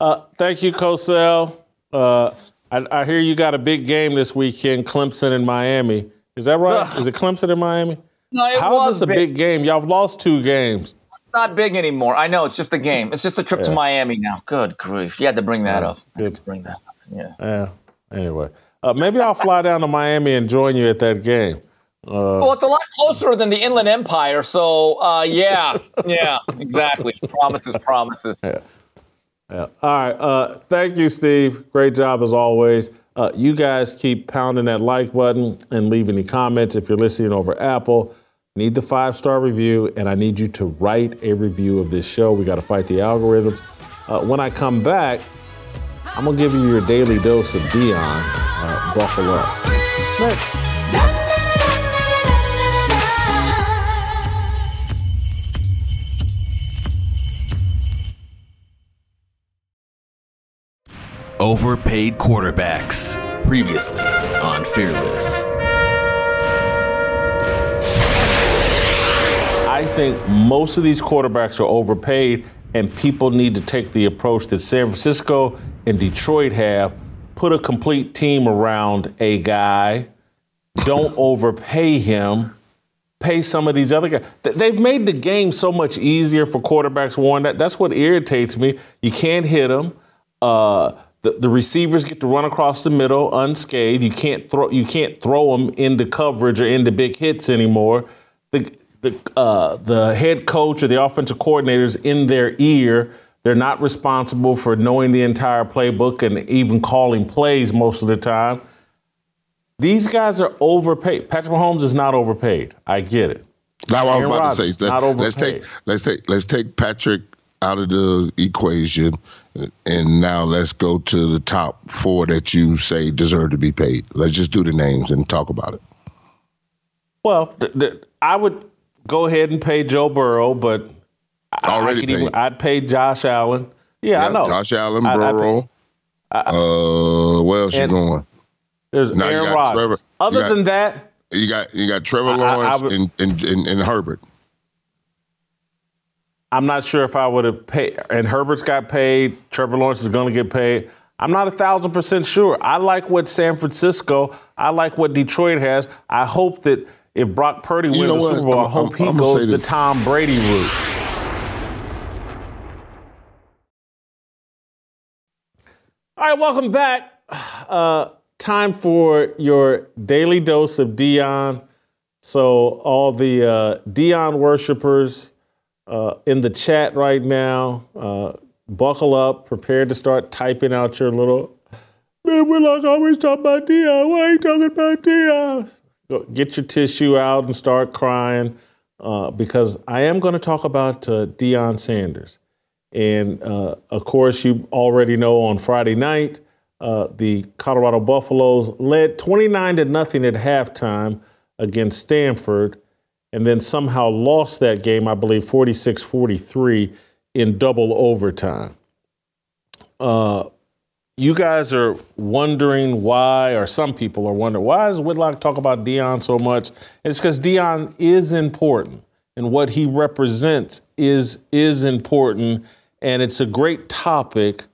Uh, thank you, Cosell. Uh, I, I, hear you got a big game this weekend, Clemson and Miami. Is that right? Is it Clemson and Miami? No, it How is this a big. game? Y'all have lost two games It's not big anymore. I know it's just a game. It's just a trip yeah. to Miami now. Good grief! You had to bring that yeah. up. Good. to bring that up. Yeah. Yeah. Anyway, uh, maybe I'll fly down to Miami and join you at that game. Uh, well, it's a lot closer than the Inland Empire, so uh, yeah, yeah, exactly. promises, promises. Yeah. Yeah. All right. Uh, thank you, Steve. Great job as always. Uh, you guys keep pounding that like button and leave any comments if you're listening over Apple need the five star review, and I need you to write a review of this show. We got to fight the algorithms. Uh, when I come back, I'm gonna give you your daily dose of Deion. Uh, buckle up. Next. Overpaid quarterbacks. Previously on Fearless. I think most of these quarterbacks are overpaid, and people need to take the approach that San Francisco and Detroit have put a complete team around a guy, don't overpay him. Pay some of these other guys. They've made the game so much easier for quarterbacks. Warren, that, that's what irritates me. You can't hit them. Uh, the, the receivers get to run across the middle unscathed. You can't throw you can't throw them into coverage or into big hits anymore. The, the uh, the head coach or the offensive coordinators in their ear They're not responsible for knowing the entire playbook and even calling plays most of the time. These guys are overpaid. Patrick Mahomes is not overpaid. I get it. Now I was about Rodgers, to say, let, let's take let's take let's take Patrick out of the equation, and now let's go to the top four that you say deserve to be paid. Let's just do the names and talk about it. Well, th- th- I would go ahead and pay Joe Burrow, but already I paid. Even, I'd pay Josh Allen. Yeah, yeah I know. Josh Allen, Burrow. I, I, uh, where else you going? There's now Aaron Rodgers. Other got, than that, you got you got Trevor Lawrence would, and, and, and, and Herbert. I'm not sure if I would have paid. And Herbert's got paid. Trevor Lawrence is going to get paid. I'm not a thousand percent sure. I like what San Francisco. I like what Detroit has. I hope that if Brock Purdy you wins the Super Bowl, I'm, I hope I'm, he I'm goes the Tom Brady route. All right, welcome back. Uh, time for your daily dose of Deion. So, all the uh, Deion worshipers uh, in the chat right now, uh, buckle up, prepare to start typing out your little. Man, we're like always talking about Deion. Why are you talking about Deion? Go, get your tissue out and start crying uh, because I am going to talk about uh, Deion Sanders. And uh, of course, you already know on Friday night, uh, the Colorado Buffaloes led 29 to nothing at halftime against Stanford, and then somehow lost that game, I believe, 46 43 in double overtime. Uh, you guys are wondering why, or some people are wondering, why does Whitlock talk about Deion so much? It's because Deion is important, and what he represents is is important, and it's a great topic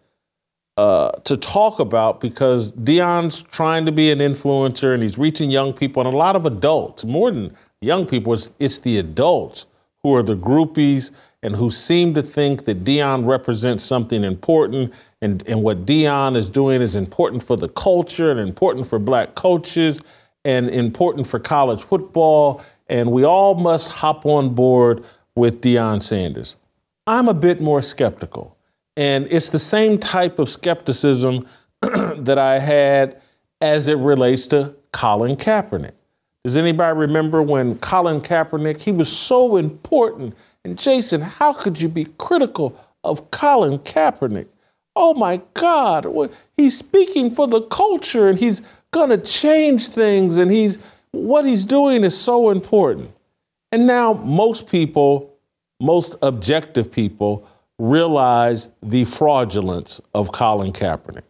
uh, to talk about because Deion's trying to be an influencer and he's reaching young people and a lot of adults. More than young people, it's, it's the adults who are the groupies and who seem to think that Deion represents something important and, and what Deion is doing is important for the culture and important for black coaches and important for college football. And we all must hop on board with Deion Sanders. I'm a bit more skeptical. And it's the same type of skepticism that I had as it relates to Colin Kaepernick. Does anybody remember when Colin Kaepernick, he was so important? And Jason, how could you be critical of Colin Kaepernick? Oh my God, he's speaking for the culture and he's going to change things and he's what he's doing is so important. And now most people, most objective people realize the fraudulence of Colin Kaepernick.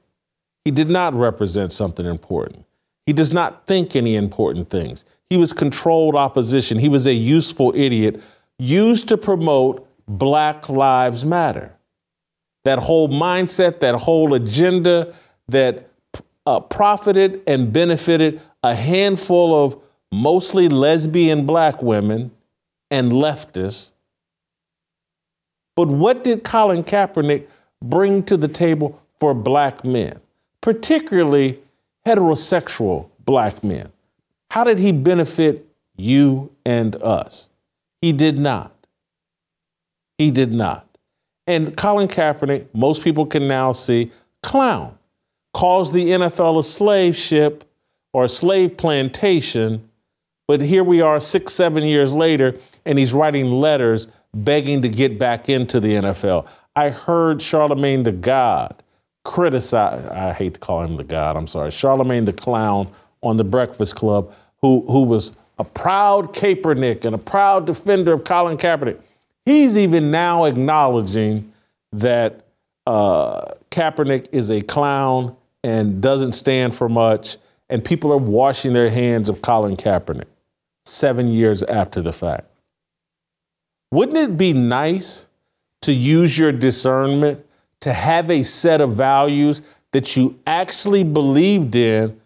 He did not represent something important. He does not think any important things. He was controlled opposition. He was a useful idiot used to promote Black Lives Matter. That whole mindset, that whole agenda that uh, profited and benefited a handful of mostly lesbian black women and leftists but what did Colin Kaepernick bring to the table for black men, particularly heterosexual black men? How did he benefit you and us? He did not. He did not. And Colin Kaepernick, most people can now see, clown, calls the NFL a slave ship or a slave plantation. But here we are six, seven years later, and he's writing letters begging to get back into the NFL. I heard Charlemagne the God criticize, I hate to call him the God, I'm sorry, Charlemagne the Clown on the Breakfast Club, who, who was a proud Kaepernick and a proud defender of Colin Kaepernick. He's even now acknowledging that uh, Kaepernick is a clown and doesn't stand for much, and people are washing their hands of Colin Kaepernick seven years after the fact. Wouldn't it be nice to use your discernment to have a set of values that you actually believed in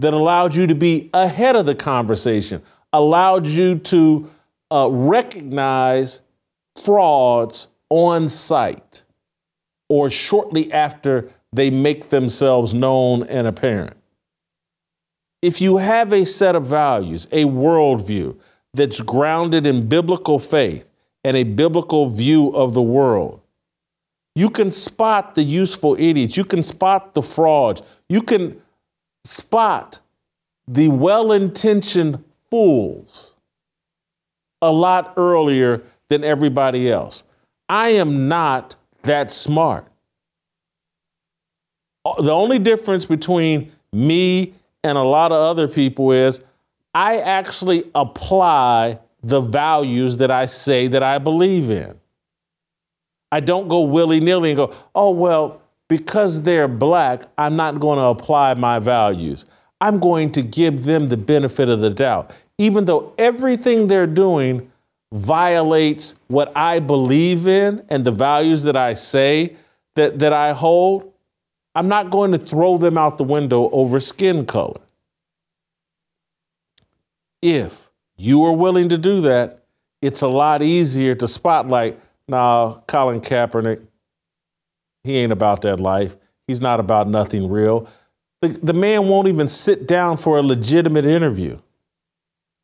that allowed you to be ahead of the conversation, allowed you to uh, recognize frauds on sight or shortly after they make themselves known and apparent? If you have a set of values, a worldview that's grounded in biblical faith, and a biblical view of the world, You can spot the useful idiots. You can spot the frauds. You can spot the well intentioned fools a lot earlier than everybody else. I am not that smart. Uh, the only difference between me and a lot of other people is I actually apply the values that I say that I believe in. I don't go willy nilly and go, oh, well, because they're black, I'm not going to apply my values. I'm going to give them the benefit of the doubt. Even though everything they're doing violates what I believe in and the values that I say that, that I hold, I'm not going to throw them out the window over skin color. If you are willing to do that, it's a lot easier to spotlight. Now, Colin Kaepernick, he ain't about that life. He's not about nothing real. The, the man won't even sit down for a legitimate interview.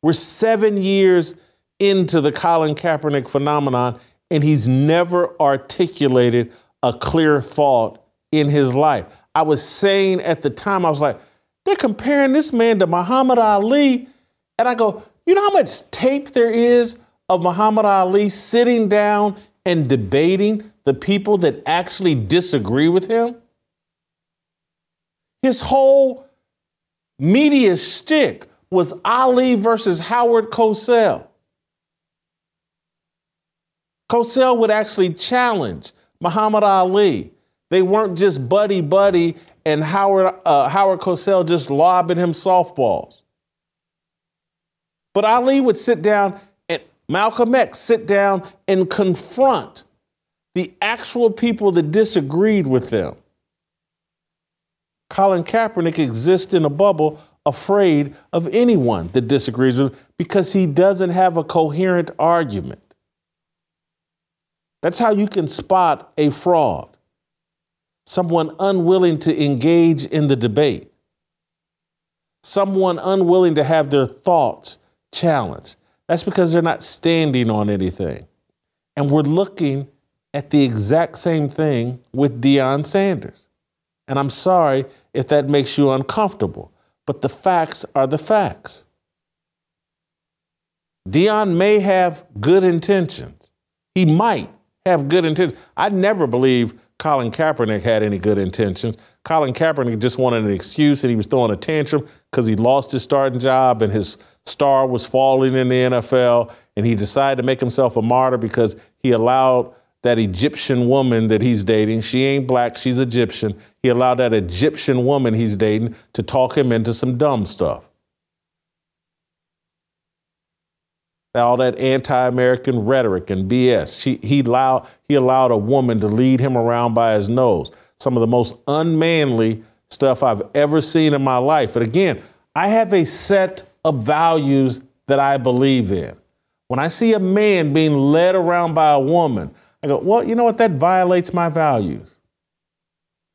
We're seven years into the Colin Kaepernick phenomenon, and he's never articulated a clear thought in his life. I was saying at the time, I was like, they're comparing this man to Muhammad Ali. And I go, you know how much tape there is of Muhammad Ali sitting down and debating the people that actually disagree with him? His whole media stick was Ali versus Howard Cosell. Cosell would actually challenge Muhammad Ali. They weren't just buddy buddy and Howard uh, Howard Cosell just lobbing him softballs. But Ali would sit down Malcolm X sit down and confront the actual people that disagreed with them. Colin Kaepernick exists in a bubble afraid of anyone that disagrees with him because he doesn't have a coherent argument. That's how you can spot a fraud. Someone unwilling to engage in the debate. Someone unwilling to have their thoughts challenged. That's because they're not standing on anything. And we're looking at the exact same thing with Deion Sanders. And I'm sorry if that makes you uncomfortable, but the facts are the facts. Deion may have good intentions. He might have good intentions. I never believe Colin Kaepernick had any good intentions. Colin Kaepernick just wanted an excuse and he was throwing a tantrum because he lost his starting job and his star was falling in the NFL. And he decided to make himself a martyr because he allowed that Egyptian woman that he's dating, she ain't black, she's Egyptian. He allowed that Egyptian woman he's dating to talk him into some dumb stuff. all that anti-American rhetoric and BS. She, he, allowed, he allowed a woman to lead him around by his nose. Some of the most unmanly stuff I've ever seen in my life. And again, I have a set of values that I believe in. When I see a man being led around by a woman, I go, well, you know what? That violates my values.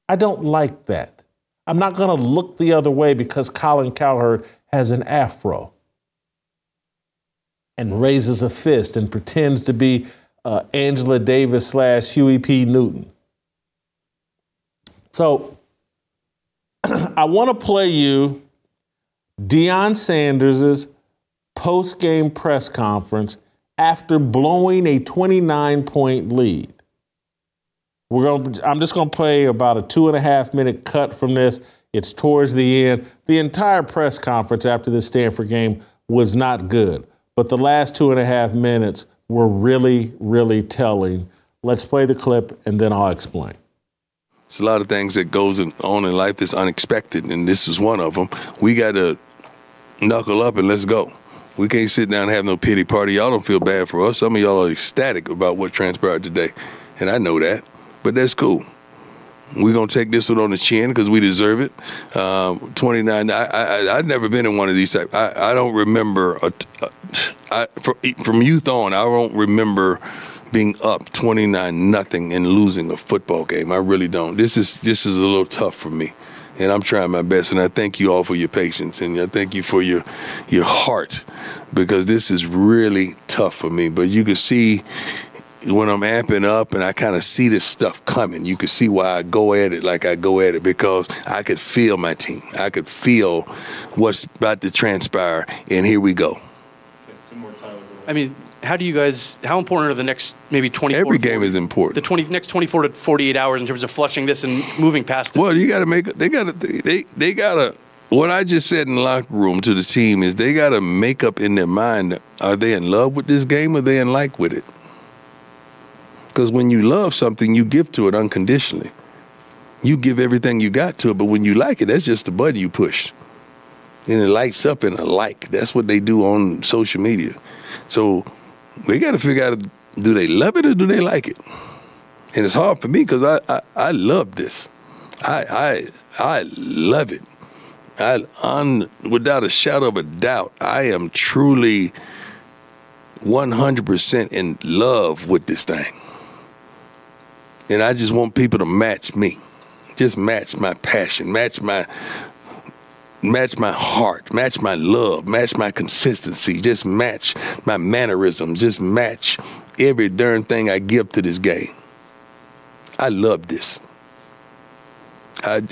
I don't like that. I'm not going to look the other way because Colin Cowherd has an afro and raises a fist and pretends to be uh, Angela Davis slash Huey P. Newton. So I want to play you Deion Sanders' post game press conference after blowing a 29 point lead. We're going I'm just going to play about a two and a half minute cut from this. It's towards the end. The entire press conference after the Stanford game was not good. But the last two and a half minutes were really, really telling. Let's play the clip and then I'll explain. There's a lot of things that goes on in life that's unexpected, and this is one of them. We got to knuckle up and let's go. We can't sit down and have no pity party. Y'all don't feel bad for us. Some of y'all are ecstatic about what transpired today, and I know that, but that's cool. We're gonna take this one on the chin because we deserve it. Um, 29. I, I I've never been in one of these type. I, I don't remember. A, a, I, from youth on, I don't remember being up 29 nothing and losing a football game. I really don't. This is this is a little tough for me. And I'm trying my best and I thank you all for your patience and I thank you for your your heart because this is really tough for me. But you can see when I'm amping up and I kind of see this stuff coming, you can see why I go at it like I go at it because I could feel my team. I could feel what's about to transpire, and here we go. I mean, how do you guys? How important are the next maybe 24? Every game 40, is important. The 20 next 24 to 48 hours in terms of flushing this and moving past it. Well, you got to make. They got to. They they got to. What I just said in the locker room to the team is they got to make up in their mind: Are they in love with this game? Or are they in like with it? Because when you love something, you give to it unconditionally. You give everything you got to it, but when you like it, that's just the button you push. And it lights up in a like. That's what they do on social media. So we got to figure out do they love it or do they like it? And it's hard for me because I, I, I love this. I, I, I love it. I, on, without a shadow of a doubt, I am truly 100% in love with this thing. And I just want people to match me. Just match my passion, match my match my heart, match my love, match my consistency, just match my mannerisms, just match every darn thing I give to this game. I love this. I,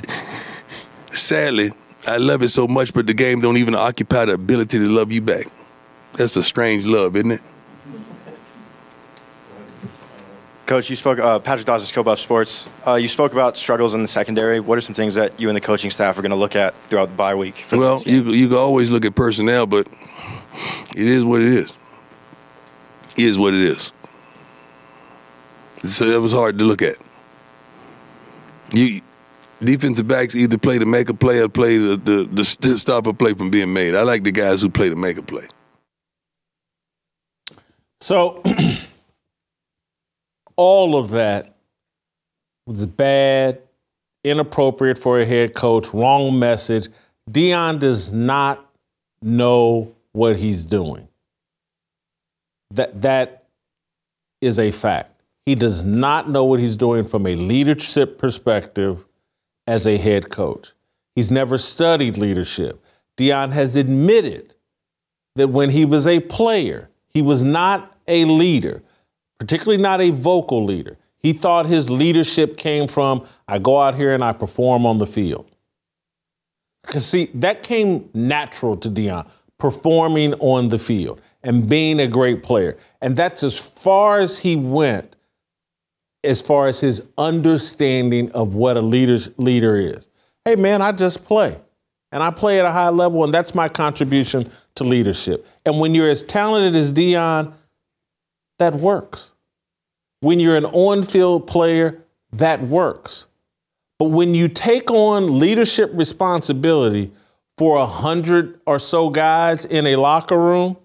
sadly, I love it so much, but the game don't even occupy the ability to love you back. That's a strange love, isn't it? Coach, you spoke, uh, Patrick Dawson, Scope Up Sports. Uh, you spoke about struggles in the secondary. What are some things that you and the coaching staff are going to look at throughout the bye week? well, you, you can always look at personnel, but it is what it is. It is what it is. So it was hard to look at. You defensive backs either play to make a play or play the, the, the stop a play from being made. I like the guys who play to make a play. So all of that was bad, inappropriate for a head coach, wrong message. Deion does not know what he's doing. That that is a fact. He does not know what he's doing from a leadership perspective as a head coach. He's never studied leadership. Deion has admitted that when he was a player, he was not a leader particularly not a vocal leader. He thought his leadership came from, I go out here and I perform on the field. Because, see, that came natural to Deion, performing on the field and being a great player. And that's as far as he went, as far as his understanding of what a leader, leader is. Hey, man, I just play. And I play at a high level, and that's my contribution to leadership. And when you're as talented as Deion, that works. When you're an on field player, that works. But when you take on leadership responsibility for a hundred or so guys in a locker room,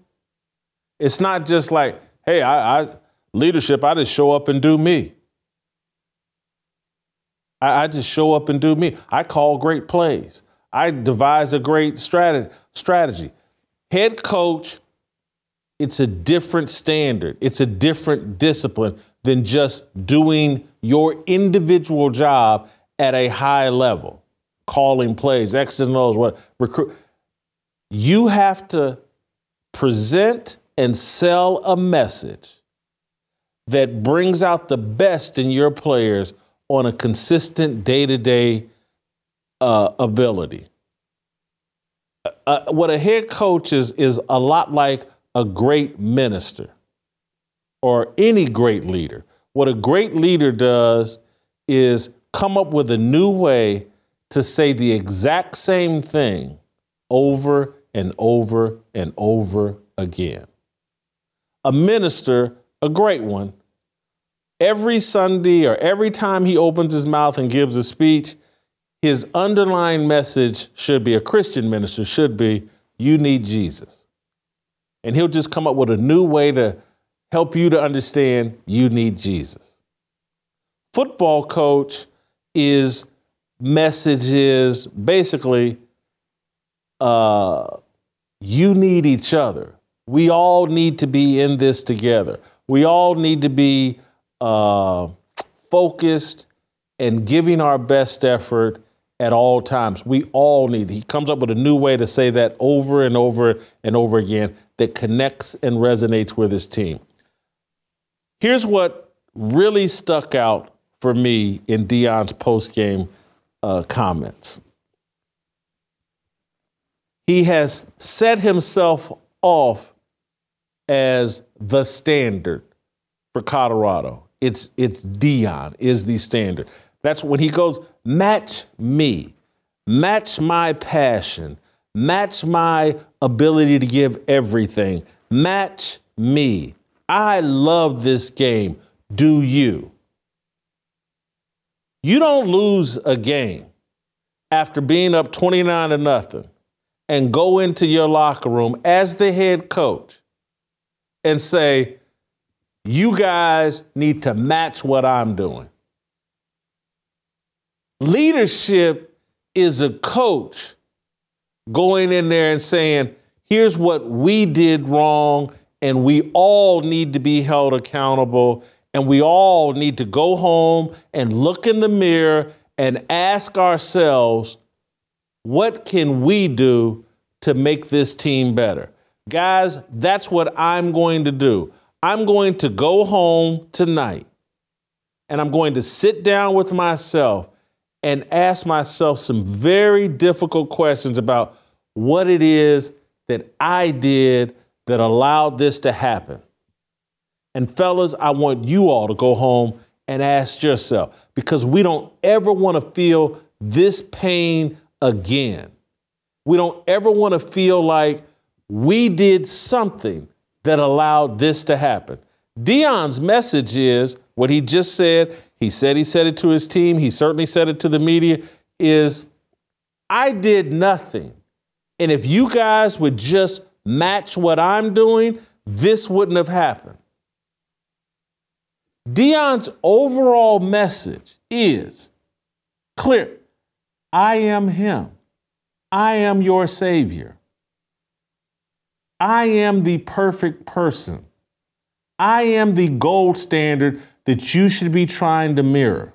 it's not just like, hey, I, I leadership, I just show up and do me. I, I just show up and do me. I call great plays. I devise a great strategy. strategy. Head coach it's a different standard. It's a different discipline than just doing your individual job at a high level, calling plays, X's and O's, what recruit. You have to present and sell a message that brings out the best in your players on a consistent day to day ability. Uh, uh, what a head coach is, is a lot like a great minister or any great leader. What a great leader does is come up with a new way to say the exact same thing over and over and over again. A minister, a great one, every Sunday or every time he opens his mouth and gives a speech, his underlying message should be a Christian minister, should be, you need Jesus and he'll just come up with a new way to help you to understand you need Jesus. Football coach is messages basically uh, you need each other. We all need to be in this together. We all need to be uh, focused and giving our best effort at all times. We all need. He comes up with a new way to say that over and over and over again that connects and resonates with his team. Here's what really stuck out for me in Deion's post-game uh, comments. He has set himself off as the standard for Colorado. It's it's Deion is the standard. That's when he goes, match me, match my passion, match my ability to give everything, match me. I love this game. Do you? You don't lose a game after being up 29 to nothing and go into your locker room as the head coach and say, you guys need to match what I'm doing. Leadership is a coach going in there and saying, here's what we did wrong, and we all need to be held accountable, and we all need to go home and look in the mirror and ask ourselves, what can we do to make this team better? Guys, that's what I'm going to do. I'm going to go home tonight and I'm going to sit down with myself and ask myself some very difficult questions about what it is that I did that allowed this to happen. And fellas, I want you all to go home and ask yourself because we don't ever want to feel this pain again. We don't ever want to feel like we did something that allowed this to happen. Deion's message is what he just said. He said he said it to his team. He certainly said it to the media is I did nothing. And if you guys would just match what I'm doing, this wouldn't have happened. Deion's overall message is clear I am him, I am your Savior. I am the perfect person. I am the gold standard that you should be trying to mirror.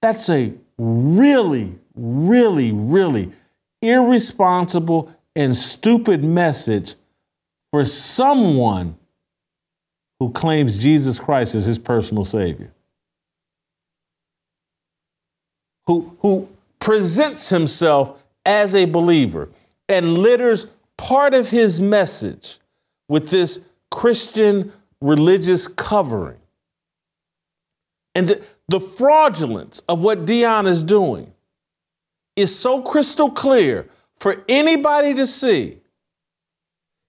That's a really, really, really irresponsible and stupid message for someone who claims Jesus Christ as his personal Savior, who, who presents himself as a believer and litters part of his message with this Christian religious covering. And the, the fraudulence of what Deion is doing is so crystal clear for anybody to see.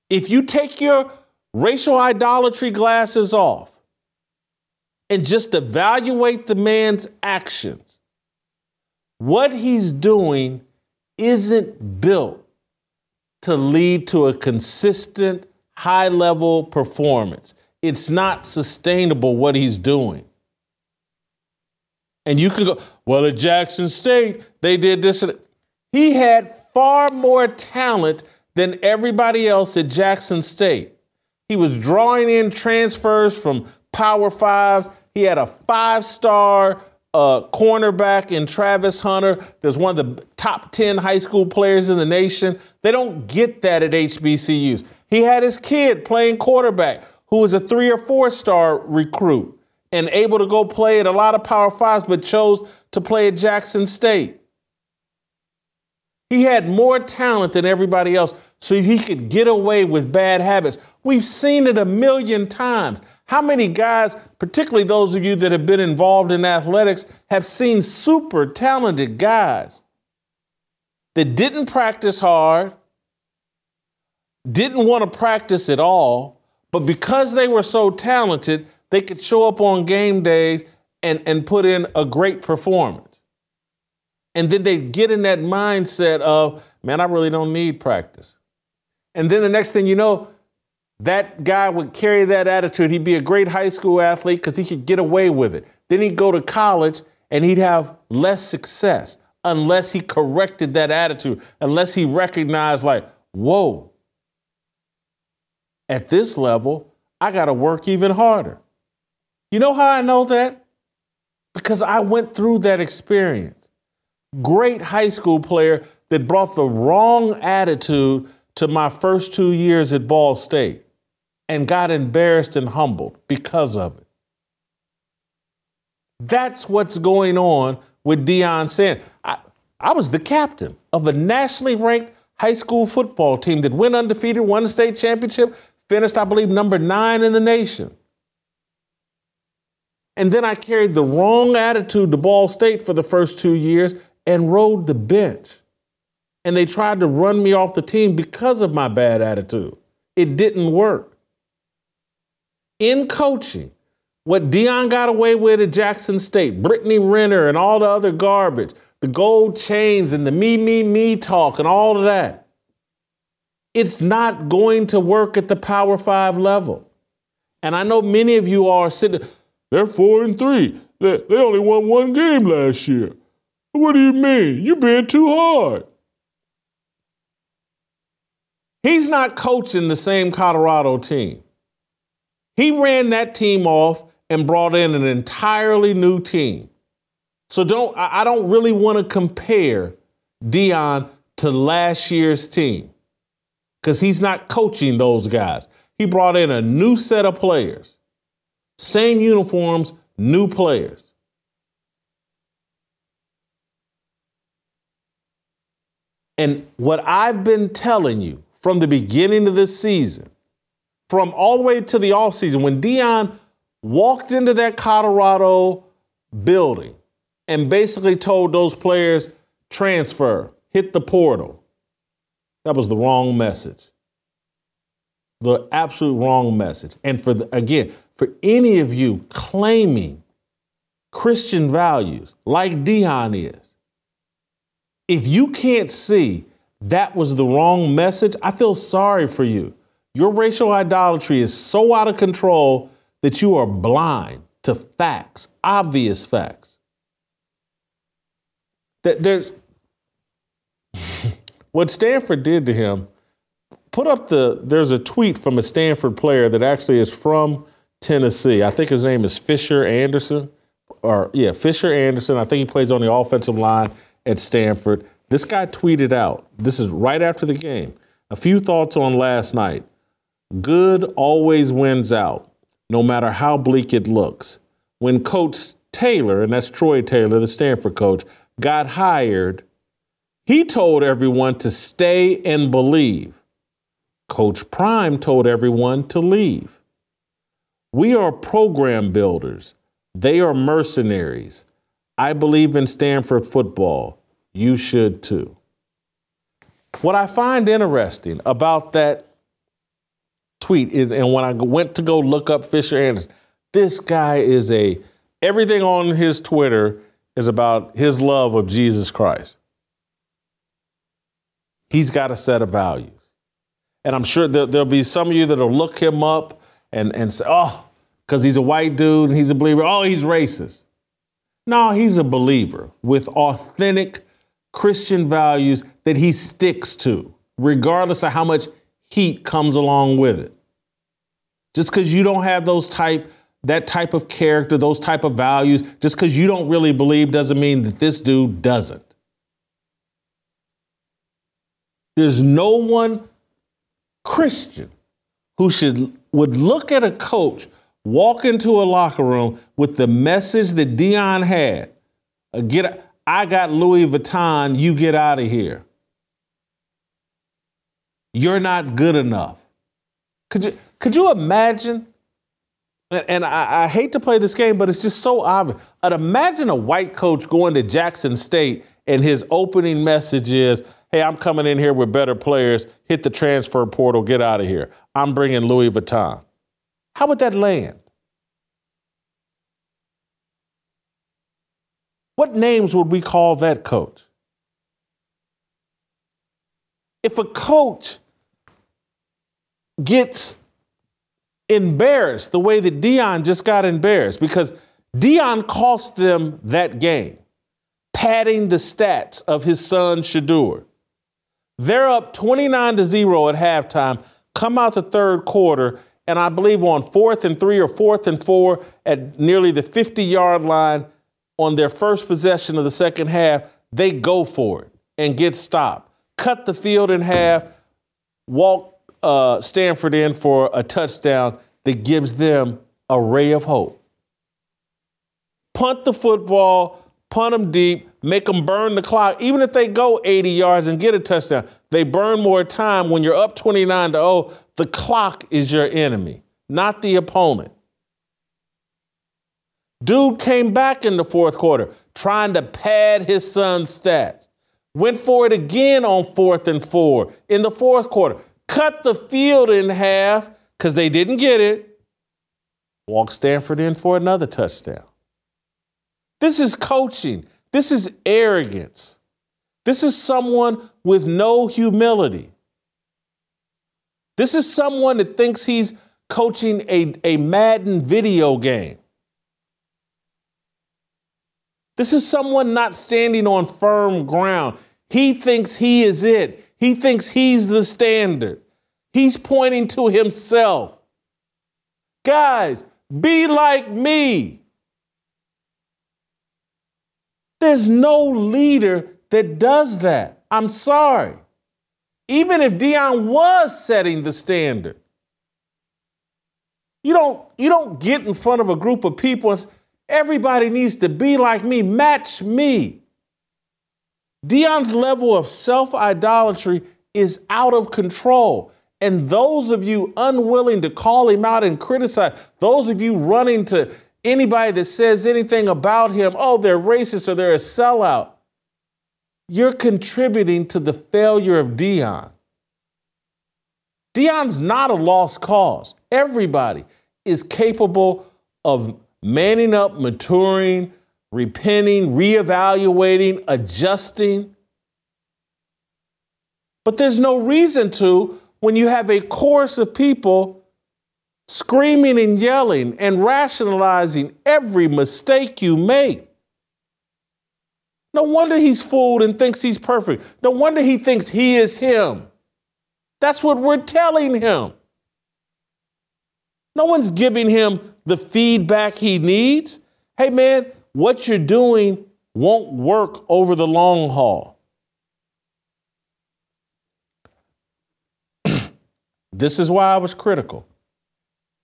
If you take your racial idolatry glasses off and just evaluate the man's actions, what he's doing isn't built to lead to a consistent, high level performance. It's not sustainable what he's doing. And you can go, well, at Jackson State, they did this. He had far more talent than everybody else at Jackson State. He was drawing in transfers from Power Fives. He had a five star uh, cornerback in Travis Hunter that's one of the top 10 high school players in the nation. They don't get that at HBCUs. He had his kid playing quarterback who was a three or four star recruit and able to go play at a lot of Power Fives, but chose to play at Jackson State. He had more talent than everybody else, so he could get away with bad habits. We've seen it a million times. How many guys, particularly those of you that have been involved in athletics, have seen super talented guys that didn't practice hard, didn't want to practice at all, but because they were so talented, they could show up on game days and, and put in a great performance. And then they'd get in that mindset of, man, I really don't need practice. And then the next thing you know, that guy would carry that attitude. He'd be a great high school athlete because he could get away with it. Then he'd go to college and he'd have less success unless he corrected that attitude, unless he recognized, like, whoa, at this level, I got to work even harder. You know how I know that? Because I went through that experience. Great high school player that brought the wrong attitude to my first two years at Ball State. and got embarrassed and humbled because of it. That's what's going on with Deion Sanders. I, I was the captain of a nationally ranked high school football team that went undefeated, won the state championship, finished, I believe, number nine in the nation. And then I carried the wrong attitude to Ball State for the first two years and rode the bench. And they tried to run me off the team because of my bad attitude. It didn't work. In coaching, what Deion got away with at Jackson State, Brittany Renner and all the other garbage, the gold chains and the me, me, me talk and all of that. It's not going to work at the Power Five level. And I know many of you are sitting, they're four and three. They, they only won one game last year. What do you mean? You're being too hard. He's not coaching the same Colorado team. He ran that team off and brought in an entirely new team. So don't I don't really want to compare Deion to last year's team because he's not coaching those guys. He brought in a new set of players. Same uniforms, new players. And what I've been telling you from the beginning of this season, from all the way to the offseason, when Deion walked into that Colorado building and basically told those players, transfer, hit the portal, that was the wrong message. The absolute wrong message. And for the, again, for any of you claiming Christian values like Deion is, if you can't see that was the wrong message, I feel sorry for you. Your racial idolatry is so out of control that you are blind to facts, obvious facts. That there's what Stanford did to him. Put up the there's a tweet from a Stanford player that actually is from Tennessee. I think his name is Fisher Anderson, or yeah, Fisher Anderson. I think he plays on the offensive line at Stanford. This guy tweeted out, this is right after the game, a few thoughts on last night. Good always wins out, no matter how bleak it looks. When Coach Taylor, and that's Troy Taylor, the Stanford coach, got hired, he told everyone to stay and believe. Coach Prime told everyone to leave. We are program builders. They are mercenaries. I believe in Stanford football. You should too. What I find interesting about that tweet is, and when I went to go look up Fisher Anderson, this guy is a, everything on his Twitter is about his love of Jesus Christ. He's got a set of values. And I'm sure there'll be some of you that'll look him up and, and say, oh, because he's a white dude and he's a believer, oh, he's racist. No, he's a believer with authentic Christian values that he sticks to, regardless of how much heat comes along with it. Just because you don't have those type, that type of character, those type of values, just because you don't really believe doesn't mean that this dude doesn't. There's no one Christian who should would look at a coach walk into a locker room with the message that Deion had. Uh, get I got Louis Vuitton, you get out of here. You're not good enough. Could you could you imagine? And I, I hate to play this game, but it's just so obvious. I'd imagine a white coach going to Jackson State and his opening message is, hey, I'm coming in here with better players. Hit the transfer portal, get out of here. I'm bringing Louis Vuitton. How would that land? What names would we call that coach? If a coach gets embarrassed the way that Deion just got embarrassed because Deion cost them that game, padding the stats of his son Shedeur. They're up 29 to 0 at halftime, come out the third quarter, and I believe on fourth and three or fourth and four at nearly the 50 yard line on their first possession of the second half, they go for it and get stopped. Cut the field in half, walk uh, Stanford in for a touchdown that gives them a ray of hope. Punt the football, punt them deep, make them burn the clock. Even if they go 80 yards and get a touchdown, they burn more time. When you're up 29 to 0, the clock is your enemy, not the opponent. Dude came back in the fourth quarter trying to pad his son's stats. Went for it again on fourth and four in the fourth quarter. Cut the field in half because they didn't get it. Walk Stanford in for another touchdown. This is coaching. This is arrogance. This is someone with no humility. This is someone that thinks he's coaching a, a Madden video game. This is someone not standing on firm ground. He thinks he is it. He thinks he's the standard. He's pointing to himself. Guys, be like me. There's no leader that does that. I'm sorry. Even if Deion was setting the standard, you don't, you don't get in front of a group of people and say, Everybody needs to be like me, match me. Deion's level of self idolatry is out of control. And those of you unwilling to call him out and criticize, those of you running to anybody that says anything about him, oh, they're racist or they're a sellout, you're contributing to the failure of Deion. Deion's not a lost cause. Everybody is capable of manning up, maturing, repenting, reevaluating, adjusting. But there's no reason to when you have a chorus of people screaming and yelling and rationalizing every mistake you make. No wonder he's fooled and thinks he's perfect. No wonder he thinks he is him. That's what we're telling him. No one's giving him the feedback he needs. Hey, man, what you're doing won't work over the long haul. this is why I was critical.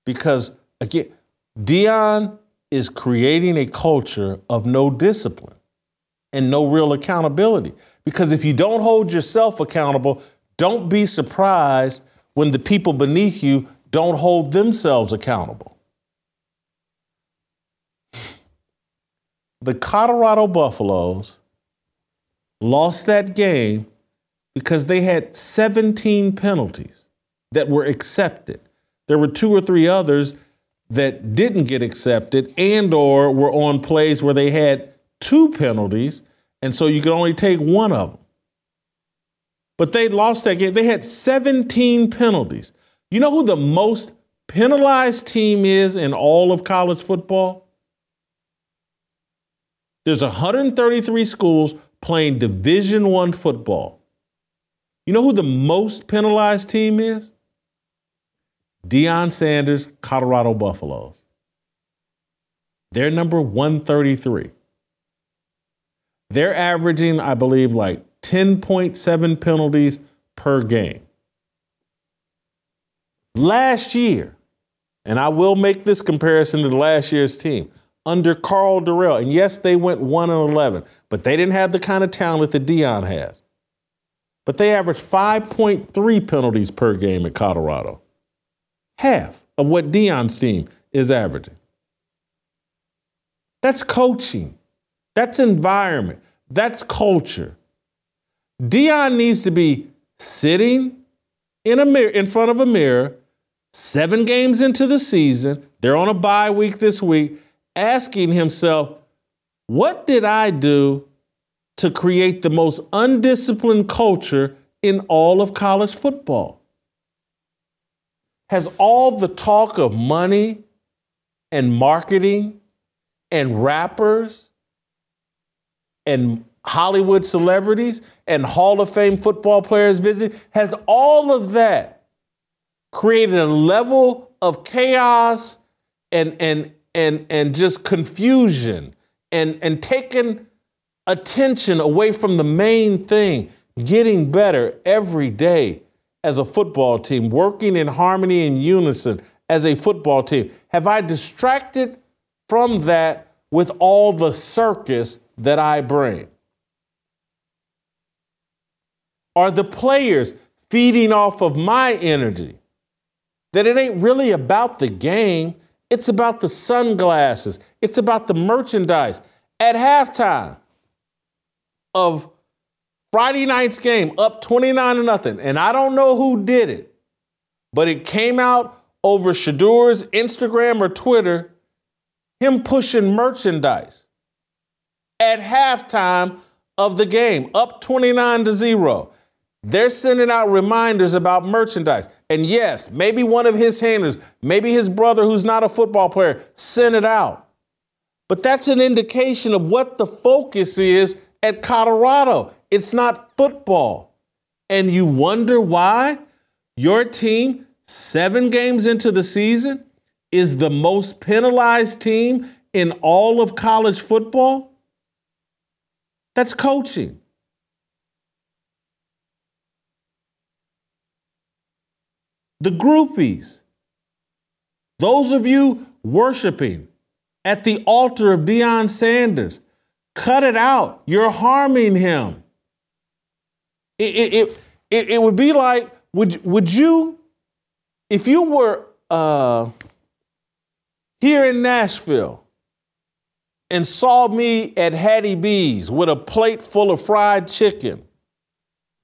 Because, again, Deion is creating a culture of no discipline and no real accountability. Because if you don't hold yourself accountable, don't be surprised when the people beneath you don't hold themselves accountable. The Colorado Buffaloes lost that game because they had 17 penalties that were accepted. There were two or three others that didn't get accepted and or were on plays where they had two penalties and so you could only take one of them. But they lost that game. They had 17 penalties. You know who the most penalized team is in all of college football? There's 133 schools playing Division 1 football. You know who the most penalized team is? Deion Sanders, Colorado Buffaloes. They're number 133. They're averaging, I believe, like 10.7 penalties per game. Last year, and I will make this comparison to last year's team, under Karl Dorrell, and yes, they went 1 and 11, but they didn't have the kind of talent that Deion has. But they averaged 5.3 penalties per game at Colorado, half of what Deion's team is averaging. That's coaching. That's environment. That's culture. Deion needs to be sitting in a mirror in front of a mirror seven games into the season, they're on a bye week this week, asking himself, What did I do to create the most undisciplined culture in all of college football? Has all the talk of money and marketing and rappers and Hollywood celebrities and Hall of Fame football players visit, has all of that created a level of chaos and and and and just confusion and and taken attention away from the main thing, getting better every day as a football team, working in harmony and unison as a football team? Have I distracted from that with all the circus that I bring? Are the players feeding off of my energy? That it ain't really about the game, it's about the sunglasses, it's about the merchandise. At halftime of Friday night's game, up 29 to nothing, and I don't know who did it, but it came out over Shedeur's Instagram or Twitter, him pushing merchandise at halftime of the game, up 29 to 0. They're sending out reminders about merchandise. And yes, maybe one of his handlers, maybe his brother who's not a football player, sent it out. But that's an indication of what the focus is at Colorado. It's not football. And you wonder why your team, seven games into the season, is the most penalized team in all of college football? That's coaching. the groupies, those of you worshiping at the altar of Deion Sanders, cut it out. You're harming him. It, it, it, it, would be like, would, would you, if you were uh, here in Nashville and saw me at Hattie B's with a plate full of fried chicken,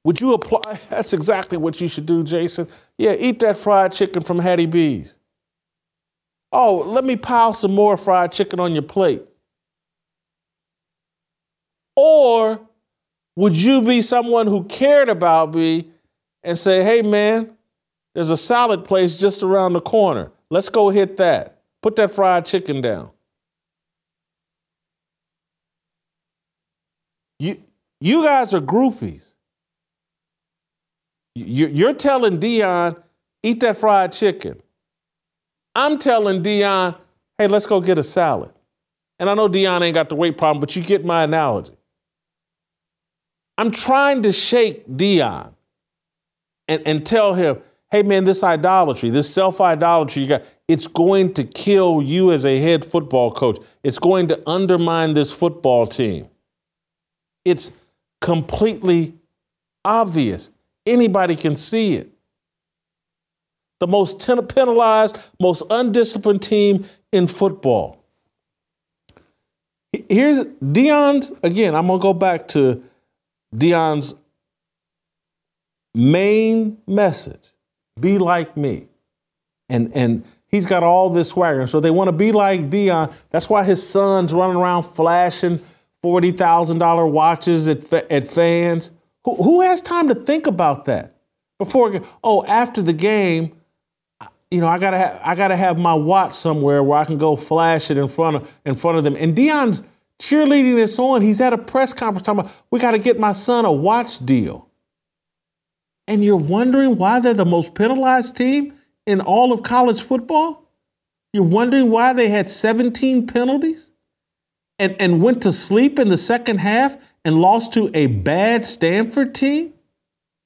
would you apply? That's exactly what you should do, Jason. Yeah, eat that fried chicken from Hattie B's. Oh, let me pile some more fried chicken on your plate. Or would you be someone who cared about me and say, hey, man, there's a salad place just around the corner. Let's go hit that. Put that fried chicken down. You, you guys are groupies. You're telling Deion, eat that fried chicken. I'm telling Deion, hey, let's go get a salad. And I know Deion ain't got the weight problem, but you get my analogy. I'm trying to shake Deion and, and tell him, hey man, this idolatry, this self-idolatry you got, it's going to kill you as a head football coach. It's going to undermine this football team. It's completely obvious. Anybody can see it. The most penalized, most undisciplined team in football. Here's Deion's, again, I'm going to go back to Deion's main message be like me. And, and he's got all this swagger. So they want to be like Deion. That's why his son's running around flashing $40,000 watches at, at fans. Who, who has time to think about that before? Oh, after the game, you know, I gotta have, I gotta have my watch somewhere where I can go flash it in front of in front of them. And Deion's cheerleading this on. He's at a press conference talking about we got to get my son a watch deal. And you're wondering why they're the most penalized team in all of college football? You're wondering why they had 17 penalties and, and went to sleep in the second half and lost to a bad Stanford team?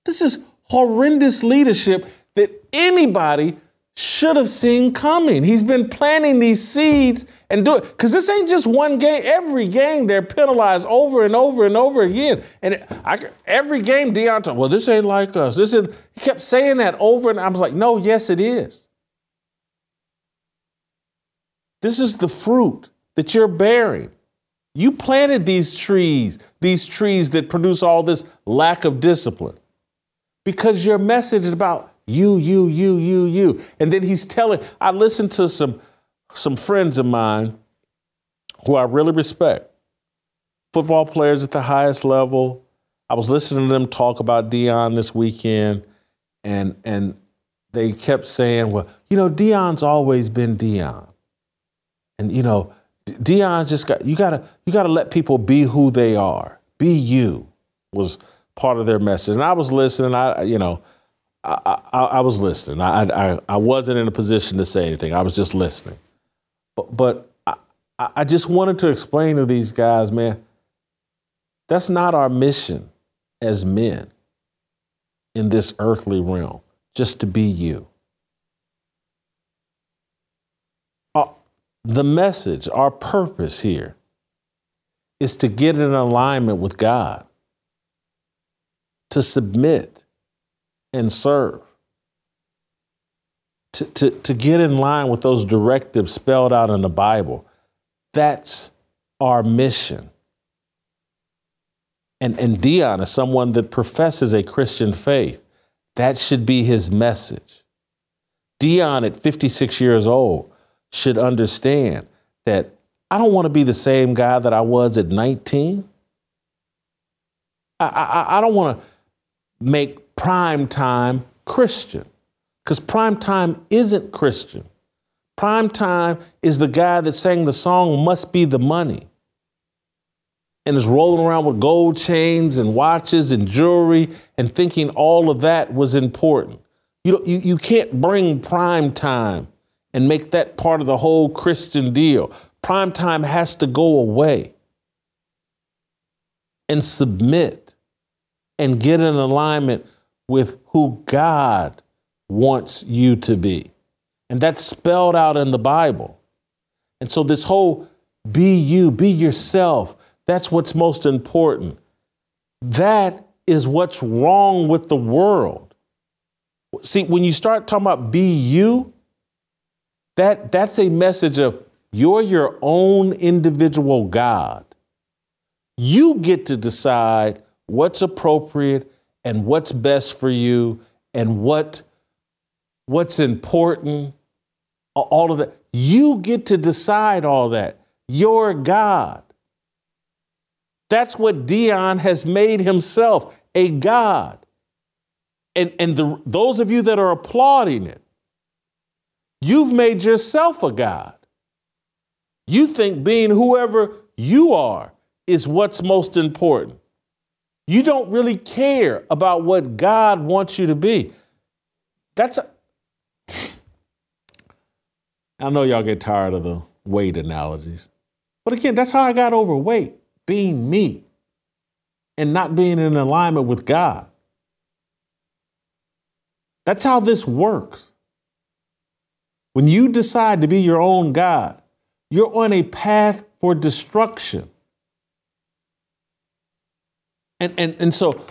This is horrendous leadership that anybody should have seen coming. He's been planting these seeds and do it because this ain't just one game. Every game they're penalized over and over and over again. And I, every game, Deontay, well, this ain't like us. This is. He kept saying that over, and I was like, no, yes, it is. This is the fruit that you're bearing. You planted these trees, these trees that produce all this lack of discipline. Because your message is about you, you, you, you, you. And then he's telling, I listened to some, some friends of mine who I really respect, football players at the highest level. I was listening to them talk about Deion this weekend, and, and they kept saying, well, you know, Deion's always been Deion, And, you know, Deion just got you gotta you gotta let people be who they are. Be you was part of their message. And I was listening. I you know I I, I was listening. I, I I wasn't in a position to say anything. I was just listening. But but I, I just wanted to explain to these guys, man. That's not our mission as men in this earthly realm. just to be you. Uh, the message, our purpose here is to get in alignment with God, to submit and serve, to, to, to get in line with those directives spelled out in the Bible. That's our mission. And, and Deion is someone that professes a Christian faith. That should be his message. Deion, at 56 years old, should understand that I don't want to be the same guy that I was at 19. I, I, I don't want to make prime time Christian because prime time isn't Christian. Prime time is the guy that sang the song Must Be the Money and is rolling around with gold chains and watches and jewelry and thinking all of that was important. You, you, you can't bring prime time and make that part of the whole Christian deal. Prime time has to go away and submit and get in alignment with who God wants you to be. And that's spelled out in the Bible. And so, this whole be you, be yourself, that's what's most important. That is what's wrong with the world. See, when you start talking about be you, that, that's a message of you're your own individual God. You get to decide what's appropriate and what's best for you and what, what's important, all of that. You get to decide all that. You're God. That's what Deion has made himself a God. And, and the, those of you that are applauding it, you've made yourself a God. You think being whoever you are is what's most important. You don't really care about what God wants you to be. That's a, I know y'all get tired of the weight analogies. But again, that's how I got overweight being me and not being in alignment with God. That's how this works. When you decide to be your own God, you're on a path for destruction. And, and, and so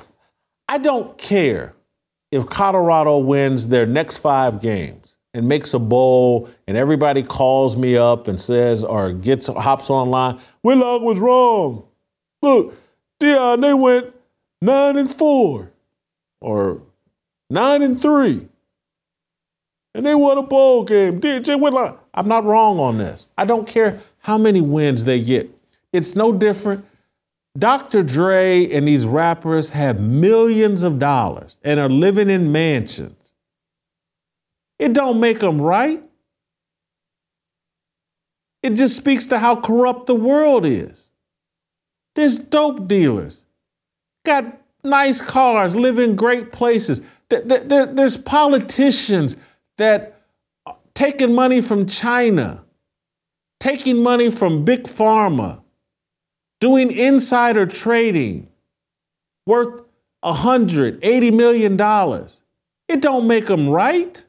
I don't care if Colorado wins their next five games and makes a bowl and everybody calls me up and says or gets hops online, Whitlock was wrong. Look, Deion, they went nine and four or nine and three. And they won a bowl game. DJ Whitlock, I'm not wrong on this. I don't care how many wins they get. It's no different. Dr. Dre and these rappers have millions of dollars and are living in mansions it don't make them right. It just speaks to how corrupt the world is. There's dope dealers, got nice cars, live in great places. There's politicians that taking money from China, taking money from big pharma, doing insider trading worth $180 million. It don't make them right.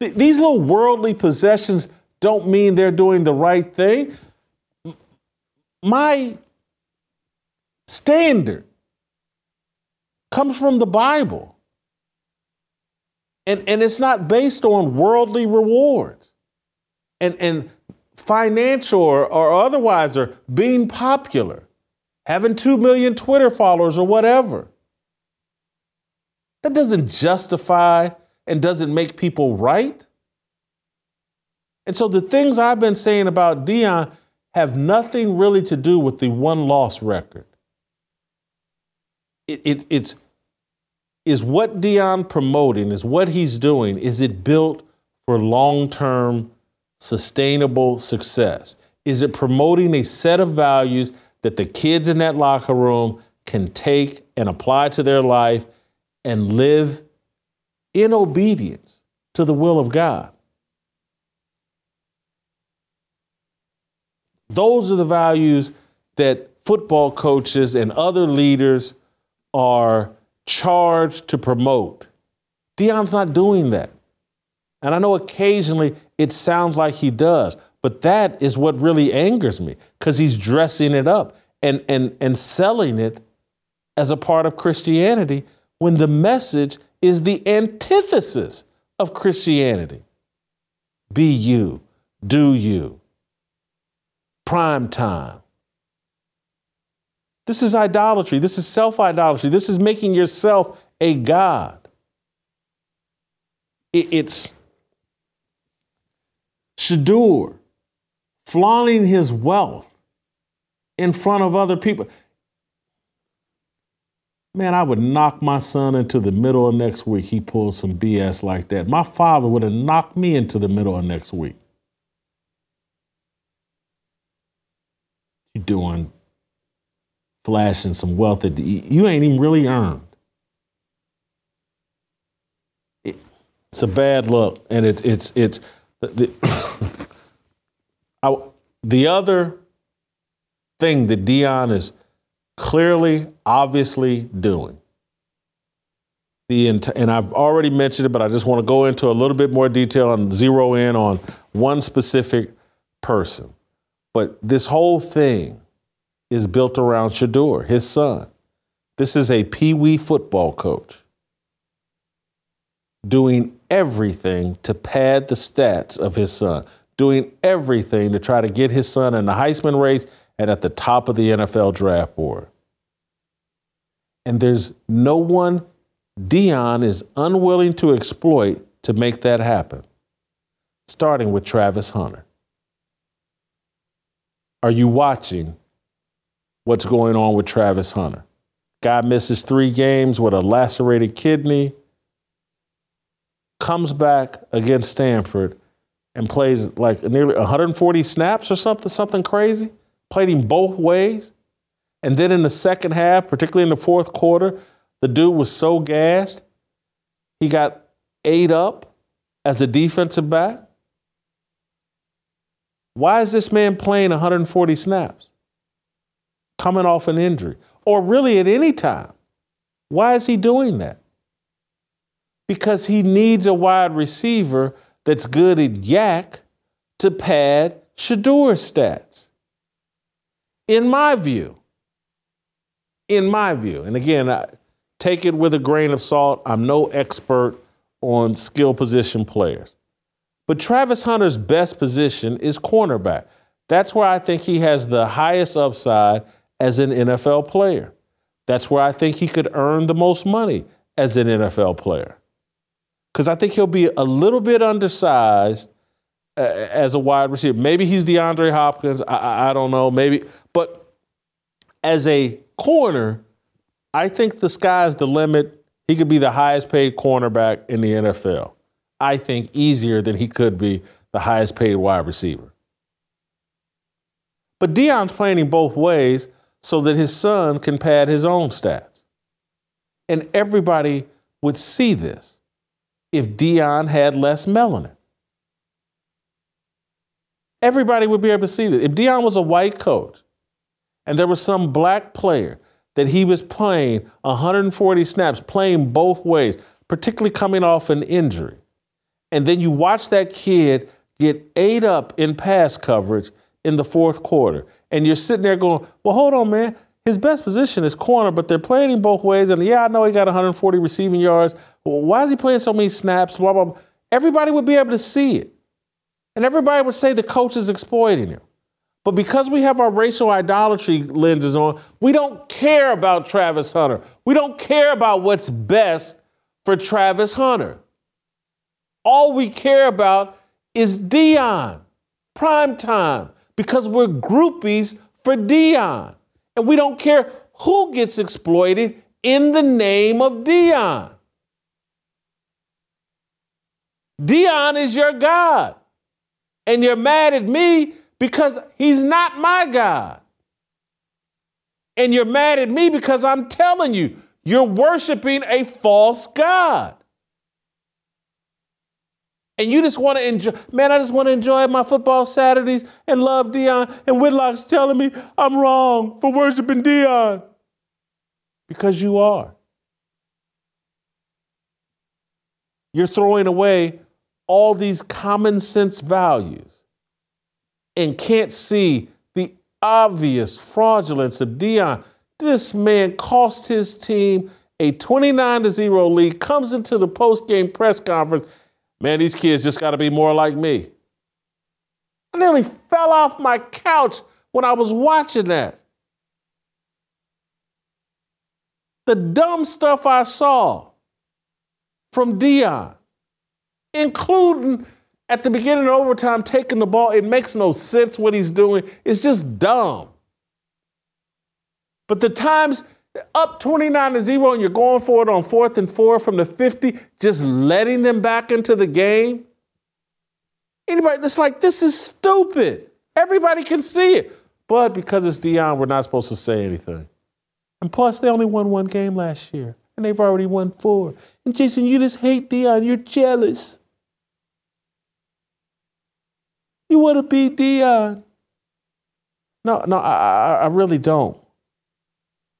These little worldly possessions don't mean they're doing the right thing. My standard comes from the Bible. And, and it's not based on worldly rewards and, and financial or, or otherwise, or being popular, having 2 million Twitter followers or whatever. That doesn't justify and doesn't make people right. And so the things I've been saying about Deion have nothing really to do with the one loss record. It, it, it's is what Deion promoting, is what he's doing, is it built for long term sustainable success? Is it promoting a set of values that the kids in that locker room can take and apply to their life and live in obedience to the will of God. Those are the values that football coaches and other leaders are charged to promote. Deion's not doing that. And I know occasionally it sounds like he does, but that is what really angers me because he's dressing it up and, and, and selling it as a part of Christianity when the message is the antithesis of Christianity. Be you, do you. Prime time. This is idolatry. This is self idolatry. This is making yourself a God. It's Shedeur flaunting his wealth in front of other people. Man, I would knock my son into the middle of next week. He pulled some BS like that. My father would have knocked me into the middle of next week. You doing flashing some wealth that you ain't even really earned. It's a bad look, and it, it's it's the I, the other thing that Deion is clearly, obviously doing. The and I've already mentioned it, but I just want to go into a little bit more detail and zero in on one specific person. But this whole thing is built around Shedeur, his son. This is a pee wee football coach doing everything to pad the stats of his son, doing everything to try to get his son in the Heisman race and at the top of the NFL draft board. And there's no one Deion is unwilling to exploit to make that happen, starting with Travis Hunter. Are you watching what's going on with Travis Hunter. Guy misses three games with a lacerated kidney, comes back against Stanford and plays like nearly 140 snaps or something, something crazy. Played him both ways. And then in the second half, particularly in the fourth quarter, the dude was so gassed, he got ate up as a defensive back. Why is this man playing 140 snaps? coming off an injury, or really at any time. Why is he doing that? Because he needs a wide receiver that's good at YAC to pad Shedeur's stats. In my view, in my view, and again, I take it with a grain of salt. I'm no expert on skill position players. But Travis Hunter's best position is cornerback. That's where I think he has the highest upside as an NFL player. That's where I think he could earn the most money as an NFL player. Because I think he'll be a little bit undersized uh, as a wide receiver. Maybe he's DeAndre Hopkins. I, I don't know. Maybe. But as a corner, I think the sky's the limit. He could be the highest paid cornerback in the NFL. I think easier than he could be the highest paid wide receiver. But Deion's playing both ways so that his son can pad his own stats. And everybody would see this if Deion had less melanin. Everybody would be able to see this. If Deion was a white coach and there was some black player that he was playing 140 snaps, playing both ways, particularly coming off an injury, and then you watch that kid get ate up in pass coverage in the fourth quarter, and you're sitting there going, well, hold on, man. His best position is corner, but they're playing him both ways. And yeah, I know he got 140 receiving yards. Why is he playing so many snaps? Blah, blah, blah. Everybody would be able to see it. And everybody would say the coach is exploiting him. But because we have our racial idolatry lenses on, we don't care about Travis Hunter. We don't care about what's best for Travis Hunter. All we care about is Deion, prime time, because we're groupies for Deion. And we don't care who gets exploited in the name of Deion. Deion is your God. And you're mad at me because he's not my God. And you're mad at me because I'm telling you, you're worshiping a false God and you just want to enjoy, man, I just want to enjoy my football Saturdays and love Deion. and Whitlock's telling me I'm wrong for worshiping Deion. Because you are. You're throwing away all these common sense values and can't see the obvious fraudulence of Deion. This man cost his team a 29 to 0 lead, comes into the post game press conference. Man, these kids just got to be more like me. I nearly fell off my couch when I was watching that. The dumb stuff I saw from Deion, including at the beginning of overtime taking the ball, it makes no sense what he's doing. It's just dumb. But the times up 29 to 0 and you're going for it on fourth and four from the 50, just letting them back into the game. Anybody that's like, this is stupid. Everybody can see it. But because it's Deion, we're not supposed to say anything. And plus, they only won one game last year, and they've already won four. And Jason, you just hate Deion. You're jealous. You want to beat Deion. No, no, I, I really don't.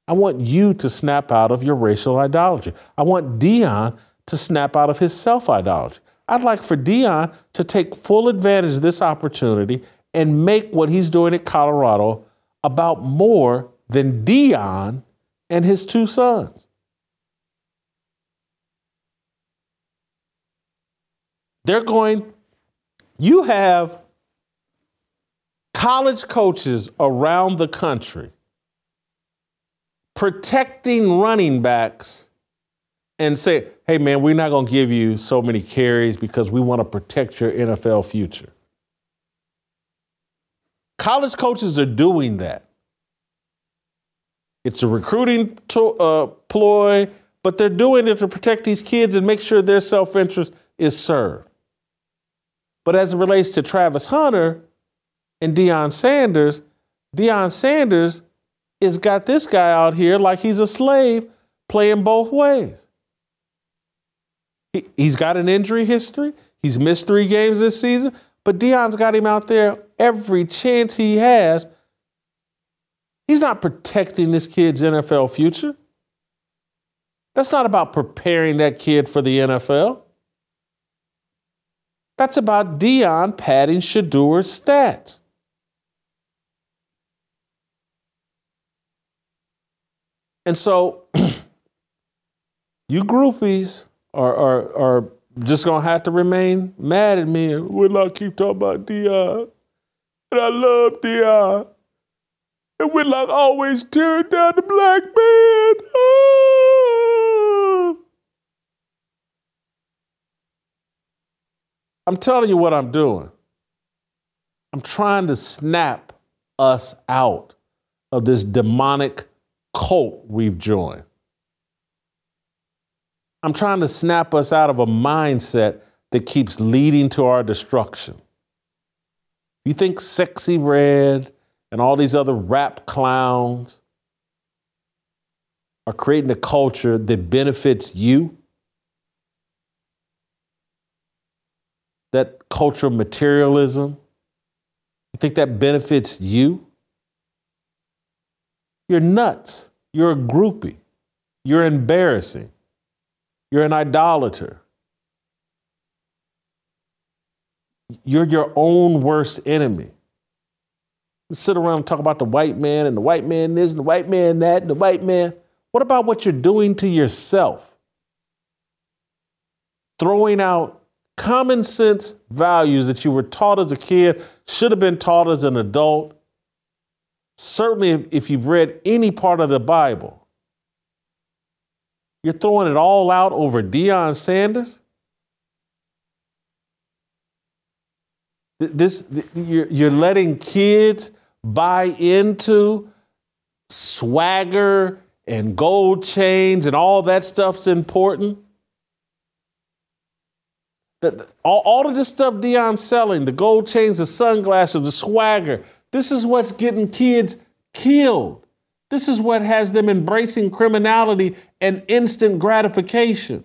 I want you to snap out of your racial idolatry. I want Deion to snap out of his self idolatry. I'd like for Deion to take full advantage of this opportunity and make what he's doing at Colorado about more than Deion and his two sons. They're going, you have college coaches around the country protecting running backs and say, hey, man, we're not going to give you so many carries because we want to protect your NFL future. College coaches are doing that. It's a recruiting to, uh, ploy, but they're doing it to protect these kids and make sure their self interest is served. But as it relates to Travis Hunter and Deion Sanders, Deion Sanders has got this guy out here like he's a slave playing both ways. He, he's got an injury history. He's missed three games this season, but Deion's got him out there every chance he has. He's not protecting this kid's NFL future. That's not about preparing that kid for the NFL. That's about Deion padding Shedeur's stats. And so you groupies are, are, are just gonna have to remain mad at me and will not keep talking about Deion. And I love Deion. And Whitlock always tearing down the black man. Ah. I'm telling you what I'm doing. I'm trying to snap us out of this demonic cult we've joined. I'm trying to snap us out of a mindset that keeps leading to our destruction. You think Sexyy Red and all these other rap clowns are creating a culture that benefits you? That culture of materialism? You think that benefits you? You're nuts. You're a groupie. You're embarrassing. You're an idolater. You're your own worst enemy. You sit around and talk about the white man and the white man this and the white man that and the white man. What about what you're doing to yourself? Throwing out common sense values that you were taught as a kid, should have been taught as an adult, Certainly, if, if you've read any part of the Bible, you're throwing it all out over Deion Sanders. This, you're letting kids buy into swagger and gold chains and all that stuff's important. all, all of this stuff Deion's selling, the gold chains, the sunglasses, the swagger, this is what's getting kids killed. This is what has them embracing criminality and instant gratification.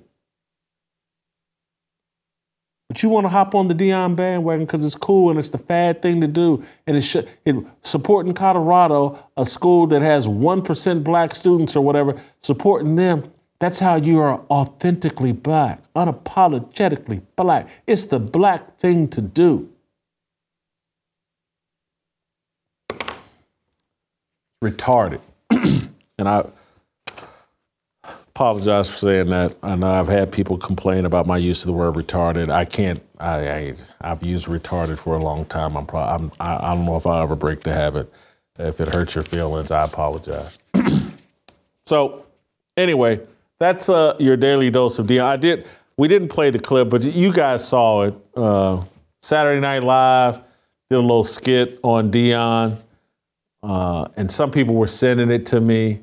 But you want to hop on the Deion bandwagon because it's cool and it's the fad thing to do. And it's it, supporting Colorado, a school that has 1% black students or whatever, supporting them. That's how you are authentically black, unapologetically black. It's the black thing to do. Retarded. and I apologize for saying that. I know I've had people complain about my use of the word retarded. I can't. I, I have used retarded for a long time. I'm, pro, I'm I, I don't know if I'll ever break the habit. If it hurts your feelings, I apologize. so, anyway, that's uh, your daily dose of Deion. I did. We didn't play the clip, but you guys saw it. Uh, Saturday Night Live did a little skit on Deion, uh, and some people were sending it to me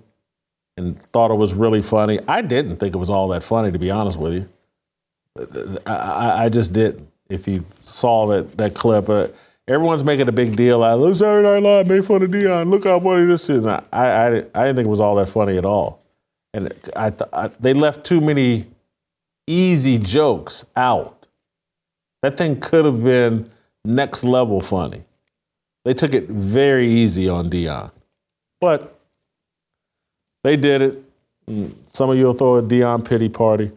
and thought it was really funny. I didn't think it was all that funny, to be honest with you. I, I just didn't. If you saw that that clip, uh, everyone's making a big deal out of Saturday Night Live made fun of Deion. Look how funny this is. I, I, I, didn't think it was all that funny at all. And I, I, they left too many easy jokes out. That thing could have been next level funny. They took it very easy on Deion, But they did it. Some of you will throw a Deion pity party.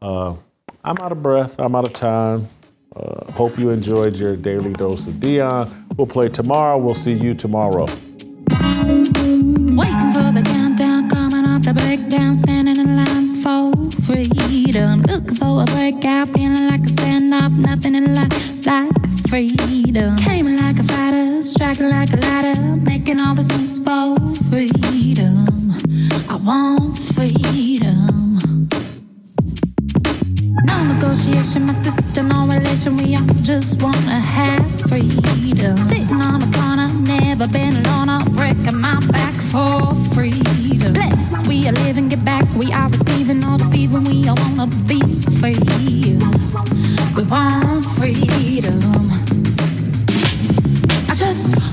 Uh, I'm out of breath. I'm out of time. Uh, hope you enjoyed your daily dose of Deion. We'll play tomorrow. We'll see you tomorrow. Waiting for the countdown, coming off the breakdown, standing in line for freedom. Looking for a breakout, feeling like a standoff, nothing in life like freedom. Came like a ladder, making all this moves for freedom. I want freedom. No negotiation, my sister, no relation. We all just wanna have freedom. Sitting on a corner, never been alone. I'm breaking my back for freedom. Blessed, we are living, get back. We are receiving, all deceiving. We all wanna be free. We want freedom.